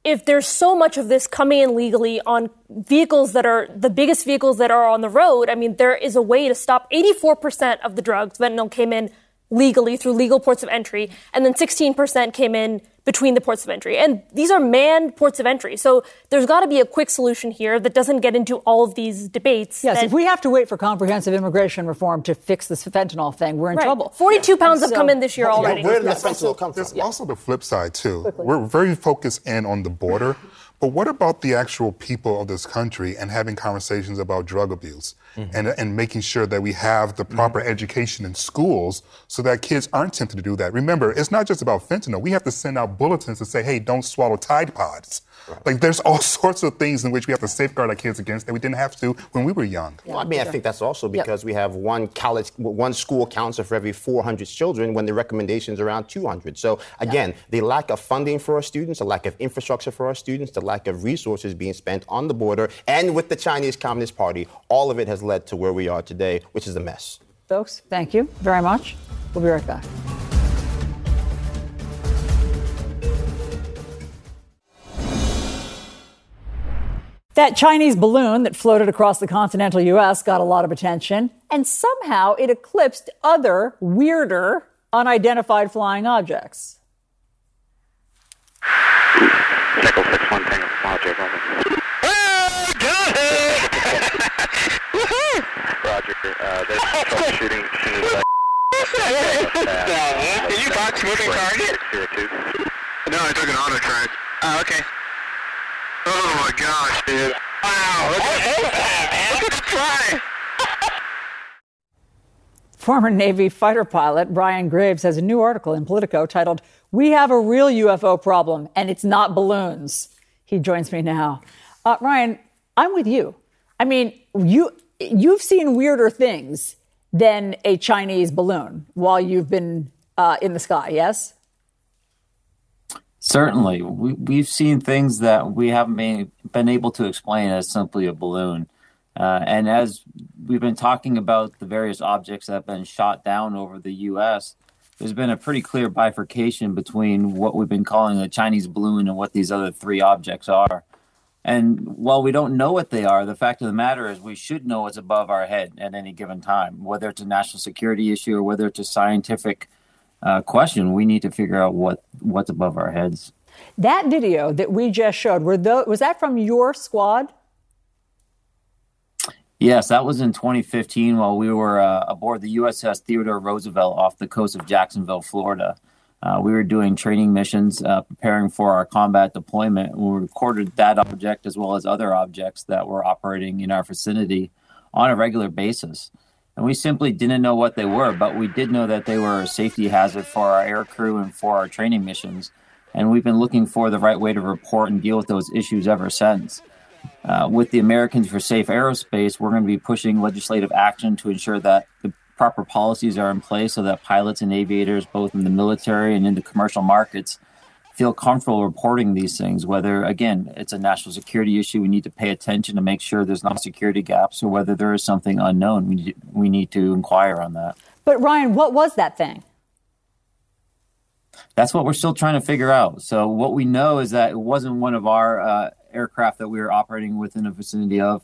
N: if there's so much of this coming in legally on vehicles that are the biggest vehicles that are on the road, I mean, there is a way to stop 84% of the drugs, fentanyl, came in legally through legal ports of entry, and then 16% came in between the ports of entry. And these are manned ports of entry. So there's got to be a quick solution here that doesn't get into all of these debates.
B: Yes,
N: that-
B: if we have to wait for comprehensive immigration reform to fix this fentanyl thing, we're in
N: Right.
B: trouble.
N: 42 pounds have come in this year already.
P: Where did the
B: Yes.
P: fentanyl come from?
H: There's also the flip side too. We're very focused in on the border, but what about the actual people of this country and having conversations about drug abuse mm-hmm. and, and making sure that we have the proper mm-hmm. education in schools so that kids aren't tempted to do that? Remember, it's not just about fentanyl. We have to send out bulletins to say, hey, don't swallow Tide Pods. Like there's all sorts of things in which we have to safeguard our kids against that we didn't have to when we were young.
P: Well, I mean, I think that's also because we have one college, one school counselor for every 400 children when the recommendation is around 200. So again, the lack of funding for our students, the lack of infrastructure for our students, the lack of resources being spent on the border and with the Chinese Communist Party, all of it has led to where we are today, which is a mess.
B: Folks, thank you very much. We'll be right back. That Chinese balloon that floated across the continental U.S. got a lot of attention, and somehow it eclipsed other, weirder, unidentified flying objects.
K: Nickel 6-1 Tango Logic, over. Roger, uh, there's troubleshooting. Shooting back.
S: Did you box moving target? No, I took an auto track. Oh, okay. Oh my gosh, dude. Wow, look at that, man. Look at the fly.
B: Former Navy fighter pilot Ryan Graves has a new article in Politico titled, We Have a Real UFO Problem, and It's Not Balloons. He joins me now. Uh, Ryan, I'm with you. I mean, you, you've seen weirder things than a Chinese balloon while you've been uh, in the sky, yes?
T: Certainly. We, we've seen things that we haven't been, been able to explain as simply a balloon. Uh, and as we've been talking about the various objects that have been shot down over the U.S., there's been a pretty clear bifurcation between what we've been calling a Chinese balloon and what these other three objects are. And while we don't know what they are, the fact of the matter is we should know what's above our head at any given time, whether it's a national security issue or whether it's a scientific uh, question. We need to figure out what what's above our heads.
B: That video that we just showed, was that from your squad?
T: Yes, that was in 2015 while we were uh, aboard the USS Theodore Roosevelt off the coast of Jacksonville, Florida. Uh, we were doing training missions, uh, preparing for our combat deployment. We recorded that object as well as other objects that were operating in our vicinity on a regular basis. And we simply didn't know what they were, but we did know that they were a safety hazard for our air crew and for our training missions. And we've been looking for the right way to report and deal with those issues ever since. Uh, with the Americans for Safe Aerospace, we're going to be pushing legislative action to ensure that the proper policies are in place so that pilots and aviators, both in the military and in the commercial markets, feel comfortable reporting these things. Whether, again, it's a national security issue, we need to pay attention to make sure there's not security gaps, or whether there is something unknown, we need, we need to inquire on that.
B: But Ryan, what was that thing?
T: That's what we're still trying to figure out. So what we know is that it wasn't one of our uh, aircraft that we were operating within the vicinity of.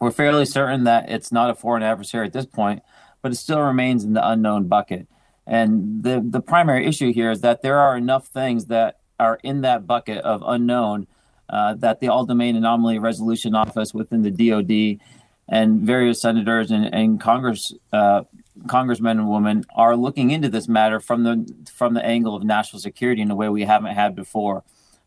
T: We're fairly certain that it's not a foreign adversary at this point, but it still remains in the unknown bucket. And the the primary issue here is that there are enough things that are in that bucket of unknown uh, that the All Domain Anomaly Resolution Office within the DoD and various senators and, and Congress uh, congressmen and women are looking into this matter from the from the angle of national security in a way we haven't had before.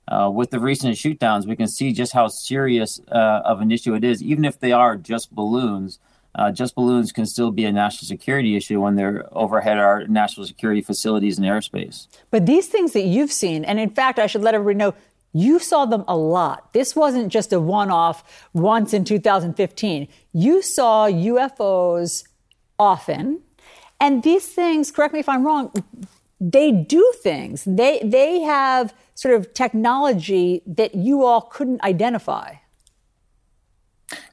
T: Uh, with the recent shootdowns, we can see just how serious uh, of an issue it is, even if they are just balloons. Uh, just balloons can still be a national security issue when they're overhead our national security facilities and airspace.
B: But these things that you've seen, and in fact, I should let everybody know, you saw them a lot. This wasn't just a one off once in 2015. You saw UFOs often. And these things, correct me if I'm wrong, they do things. They, they have sort of technology that you all couldn't identify.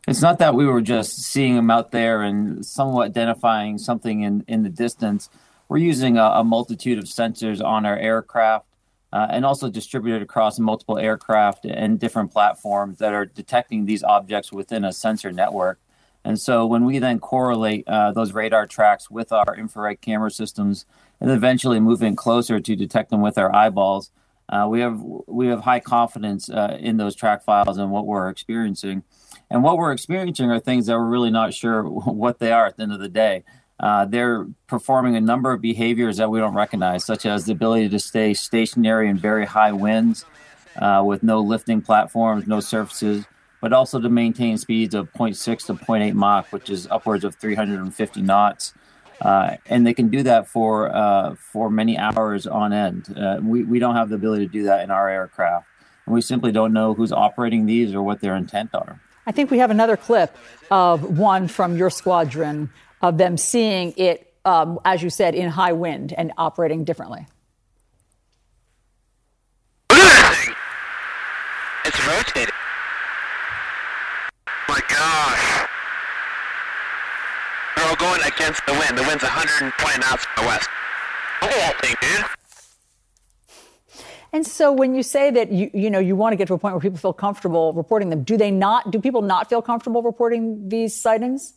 T: It's not that we were just seeing them out there and somewhat identifying something in, in the distance. We're using a, a multitude of sensors on our aircraft uh, and also distributed across multiple aircraft and different platforms that are detecting these objects within a sensor network. And so when we then correlate uh, those radar tracks with our infrared camera systems and eventually moving closer to detect them with our eyeballs, uh, we have we have high confidence uh, in those track files and what we're experiencing. And what we're experiencing are things that we're really not sure what they are at the end of the day. Uh, they're performing a number of behaviors that we don't recognize, such as the ability to stay stationary in very high winds uh, with no lifting platforms, no surfaces, but also to maintain speeds of 0.6 to 0.8 Mach, which is upwards of 350 knots. Uh, and they can do that for uh, for many hours on end. Uh, we, we don't have the ability to do that in our aircraft. And we simply don't know who's operating these or what their intent are.
B: I think we have another clip of one from your squadron of them seeing it, um, as you said, in high wind and operating differently.
S: It's rotating. my gosh. They're all going against the wind. The wind's 120 knots from the west. Thing, dude.
B: And so when you say that you you know you want to get to a point where people feel comfortable reporting them, do they not do people not feel comfortable reporting these sightings?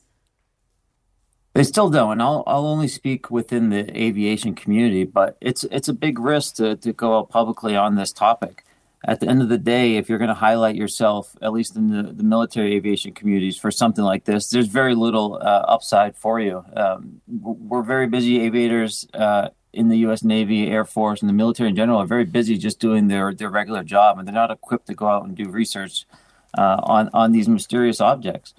T: They still don't, and I'll I'll only speak within the aviation community, but it's it's a big risk to, to go out publicly on this topic. At the end of the day, if you're going to highlight yourself, at least in the, the military aviation communities, for something like this, there's very little uh, upside for you. Um, we're very busy aviators uh, in the U.S. Navy, Air Force, and the military in general are very busy just doing their their regular job, and they're not equipped to go out and do research uh, on on these mysterious objects.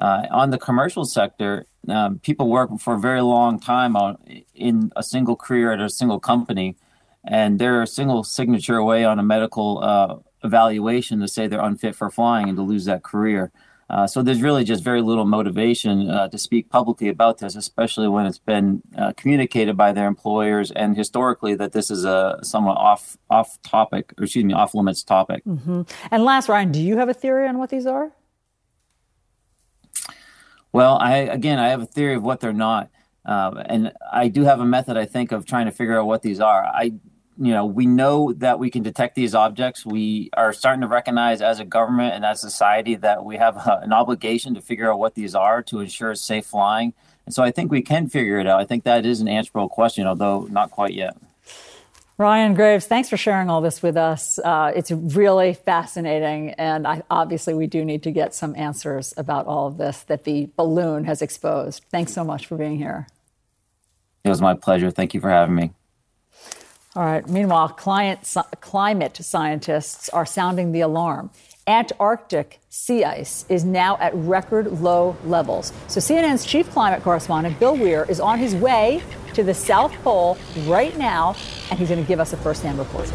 T: Uh, on the commercial sector, um, people work for a very long time on, in a single career at a single company, and they're a single signature away on a medical uh, evaluation to say they're unfit for flying and to lose that career. Uh, so there's really just very little motivation uh, to speak publicly about this, especially when it's been uh, communicated by their employers and historically that this is a somewhat off off topic, or excuse me, off limits topic.
B: Mm-hmm. And last, Ryan, do you have a theory on what these are?
T: Well, I again, I have a theory of what they're not, uh, and I do have a method I think of trying to figure out what these are. I, you know, we know that we can detect these objects. We are starting to recognize as a government and as a society that we have a, an obligation to figure out what these are to ensure safe flying. And so I think we can figure it out. I think that is an answerable question, although not quite yet.
B: Ryan Graves, thanks for sharing all this with us. Uh, it's really fascinating, and I, obviously, we do need to get some answers about all of this that the balloon has exposed. Thanks so much for being here.
T: It was my pleasure. Thank you for having me.
B: All right. Meanwhile, client, climate scientists are sounding the alarm. Antarctic sea ice is now at record low levels. So, CNN's chief climate correspondent, Bill Weir, is on his way to the South Pole right now, and he's going to give us a firsthand report.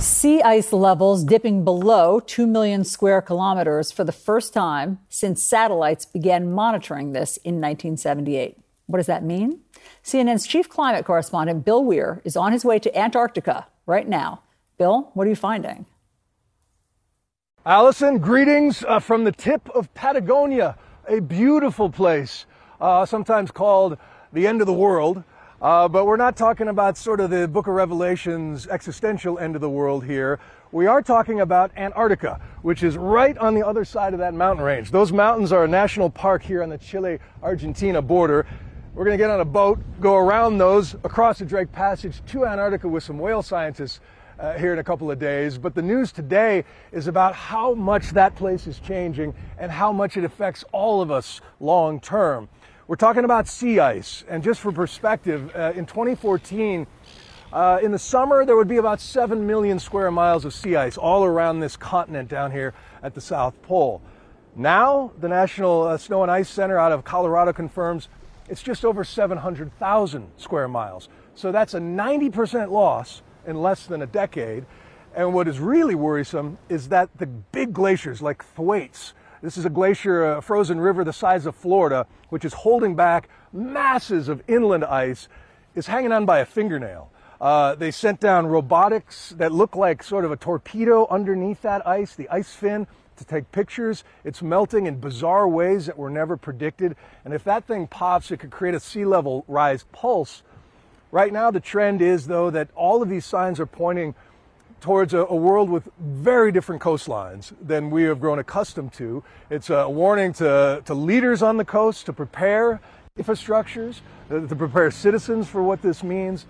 B: Sea ice levels dipping below 2 million square kilometers for the first time since satellites began monitoring this in 1978. What does that mean? CNN's chief climate correspondent, Bill Weir, is on his way to Antarctica right now. Bill, what are you finding?
U: Alisyn, greetings uh, from the tip of Patagonia. a beautiful place, uh, sometimes called the end of the world. Uh, but we're not talking about sort of the Book of Revelation's existential end of the world here. We are talking about Antarctica, which is right on the other side of that mountain range. Those mountains are a national park here on the Chile Argentina border. We're going to get on a boat, go around those across the Drake Passage to Antarctica with some whale scientists uh, here in a couple of days. But the news today is about how much that place is changing and how much it affects all of us long term. We're talking about sea ice. And just for perspective, uh, in 2014, uh, in the summer, there would be about 7 million square miles of sea ice all around this continent down here at the South Pole. Now, the National uh, Snow and Ice Center out of Colorado confirms it's just over 700,000 square miles. So that's a 90% loss in less than a decade. And what is really worrisome is that the big glaciers like Thwaites, this is a glacier, a frozen river the size of Florida, which is holding back masses of inland ice, is hanging on by a fingernail. Uh, they sent down robotics that look like sort of a torpedo underneath that ice, the ice fin, to take pictures. It's melting in bizarre ways that were never predicted. And if that thing pops, it could create a sea level rise pulse. Right now, the trend is, though, that all of these signs are pointing towards a, a, world with very different coastlines than we have grown accustomed to. It's a warning to, to leaders on the coast to prepare infrastructures, to prepare citizens for what this means.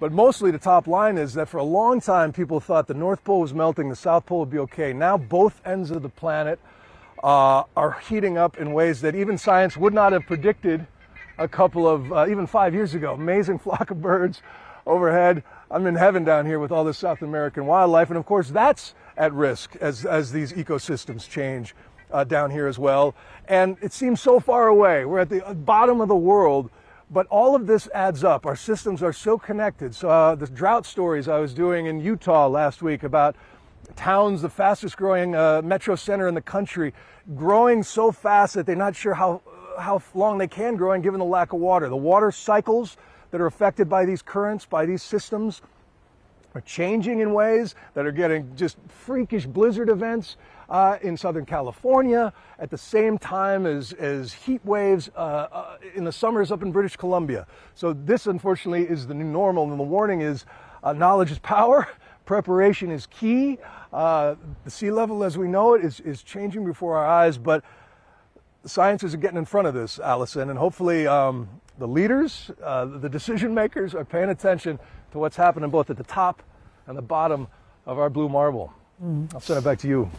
U: But mostly the top line is that for a long time people thought the North Pole was melting, the South Pole would be okay. Now both ends of the planet uh, are heating up in ways that even science would not have predicted a couple of, uh, even five years ago. Amazing flock of birds overhead. I'm in heaven down here with all this South American wildlife. And of course, that's at risk as, as these ecosystems change uh, down here as well. And it seems so far away. We're at the bottom of the world but all of this adds up. Our systems are so connected. So uh, the drought stories I was doing in Utah last week about towns, the fastest growing uh, metro center in the country, growing so fast that they're not sure how how long they can grow, and given the lack of water, the water cycles that are affected by these currents, by these systems, are changing in ways that are getting just freakish blizzard events uh, in Southern California at the same time as, as heat waves uh, uh, in the summers up in British Columbia. So, this unfortunately is the new normal, and the warning is uh, knowledge is power, preparation is key. Uh, the sea level as we know it is, is changing before our eyes, but the scientists are getting in front of this, Alisyn, and hopefully um, the leaders, uh, the decision makers are paying attention to what's happening both at the top and the bottom of our blue marble. Mm. I'll send it back to you.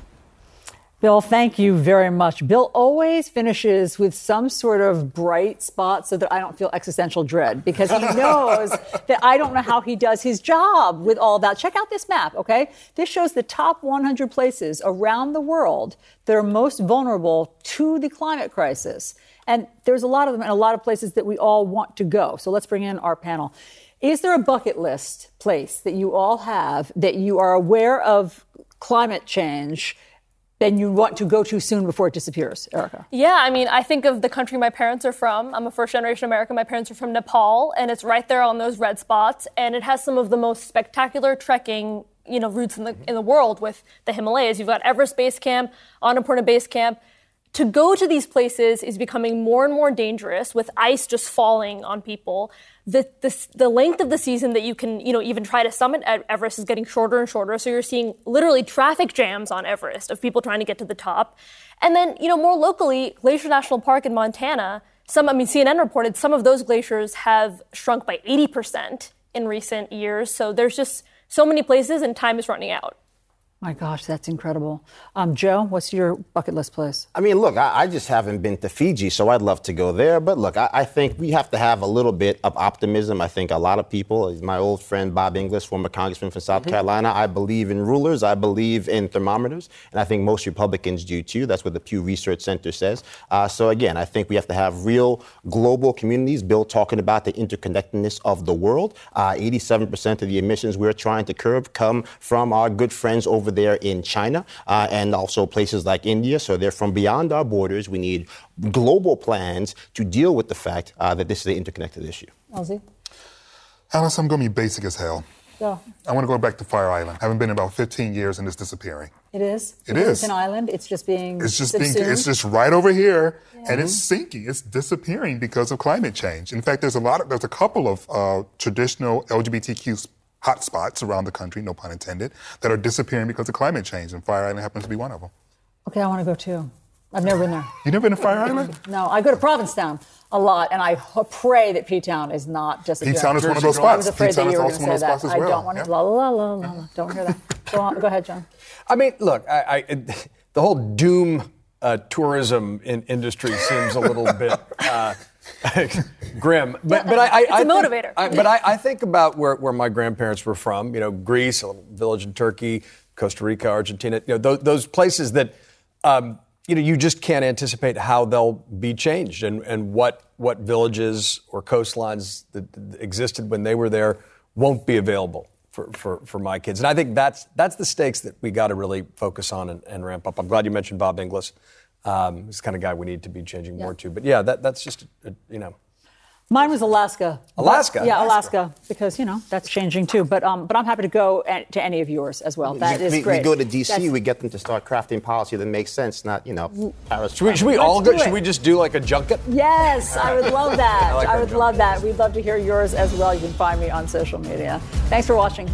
B: Bill, thank you very much. Bill always finishes with some sort of bright spot so that I don't feel existential dread because he knows that I don't know how he does his job with all that. Check out this map, okay? This shows the top 100 places around the world that are most vulnerable to the climate crisis. And there's a lot of them and a lot of places that we all want to go. So let's bring in our panel. Is there a bucket list place that you all have that you are aware of climate change? then you want to go to soon before it disappears, Erica?
N: Yeah, I mean, I think of the country my parents are from. I'm a first generation American. My parents are from Nepal, and it's right there on those red spots, and it has some of the most spectacular trekking you know routes in the in the world with the Himalayas. You've got Everest Base Camp, Annapurna Base Camp. To go to these places is becoming more and more dangerous with ice just falling on people the, the, the length of the season that you can, you know, even try to summit Everest is getting shorter and shorter. So you're seeing literally traffic jams on Everest of people trying to get to the top. And then, you know, more locally, Glacier National Park in Montana, some, I mean, CNN reported some of those glaciers have shrunk by 80% in recent years. So there's just so many places and time is running out.
B: My gosh, that's incredible. Um, Joe, what's your bucket list place?
P: I mean, look, I, I, just haven't been to Fiji, so I'd love to go there. But look, I, I, think we have to have a little bit of optimism. I think a lot of people, my old friend Bob Inglis, former congressman from South mm-hmm. Carolina, I believe in rulers, I believe in thermometers, and I think most Republicans do too. That's what the Pew Research Center says. Uh, so again, I think we have to have real global communities. Bill talking about the interconnectedness of the world. Uh, 87% of the emissions we're trying to curb come from our good friends over over there in China uh, and also places like India. So they're from beyond our borders. We need global plans to deal with the fact uh, that this is an interconnected issue.
B: LZ?
H: Alice, I'm going to be basic as hell.
B: Go.
H: I want to go back to Fire Island. I haven't been in about 15 years and it's disappearing.
B: It is.
H: It
B: Because
H: is.
B: It's an island. It's just being.
H: It's just being, it's just right over here, and it's sinking. It's disappearing because of climate change. In fact, there's a lot of, there's a couple of uh, traditional LGBTQ hotspots around the country, no pun intended, that are disappearing because of climate change, and Fire Island happens to be one of them.
B: Okay, I want to go too. I've never been there.
H: You've never been to Fire Island?
B: No, I go to Provincetown a lot, and I pray that P-Town is not just a
H: P-Town is one of those
B: I was
H: spots.
B: afraid
H: P-Town
B: that
H: is
B: you were
H: also
B: going
H: one
B: to
H: of
B: say
H: those
B: that.
H: spots as
B: I don't want to.
H: Yep.
B: La, la, la, la, la. Don't hear that. Go, on, go ahead, John.
O: I mean, look, I, I, the whole doom uh, tourism in, industry seems a little bit uh, grim, but but I, I,
N: It's a
O: I think-
N: motivator.
O: I- but I, I think about where, where my grandparents were from. You know, Greece, a little village in Turkey, Costa Rica, Argentina. You know, those, those places that. Um, you know, you just can't anticipate how they'll be changed and, and what, what villages or coastlines that that existed when they were there won't be available for, for, for my kids. And I think that's, that's the stakes that we got to really focus on and, and ramp up. I'm glad you mentioned Bob Inglis. Um, he's the kind of guy we need to be changing more to. But yeah, that, that's just, a, you know,
B: Mine was Alaska.
O: Alaska?
B: Yeah, Alaska, because you know that's changing too. But um, but I'm happy to go at, to any of yours as well. That
P: we,
B: is
P: we,
B: great.
P: we go to DC,
B: That's-
P: we get them to start crafting policy that makes sense, not, you know, Paris.
O: should we, should we all go? Should we just do like a junket?
B: Yes, I would love that.
O: I like
B: I,
O: that
B: would love that. We'd love to hear yours as well. You can find me on social media. Thanks for watching.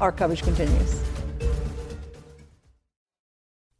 B: Our coverage continues.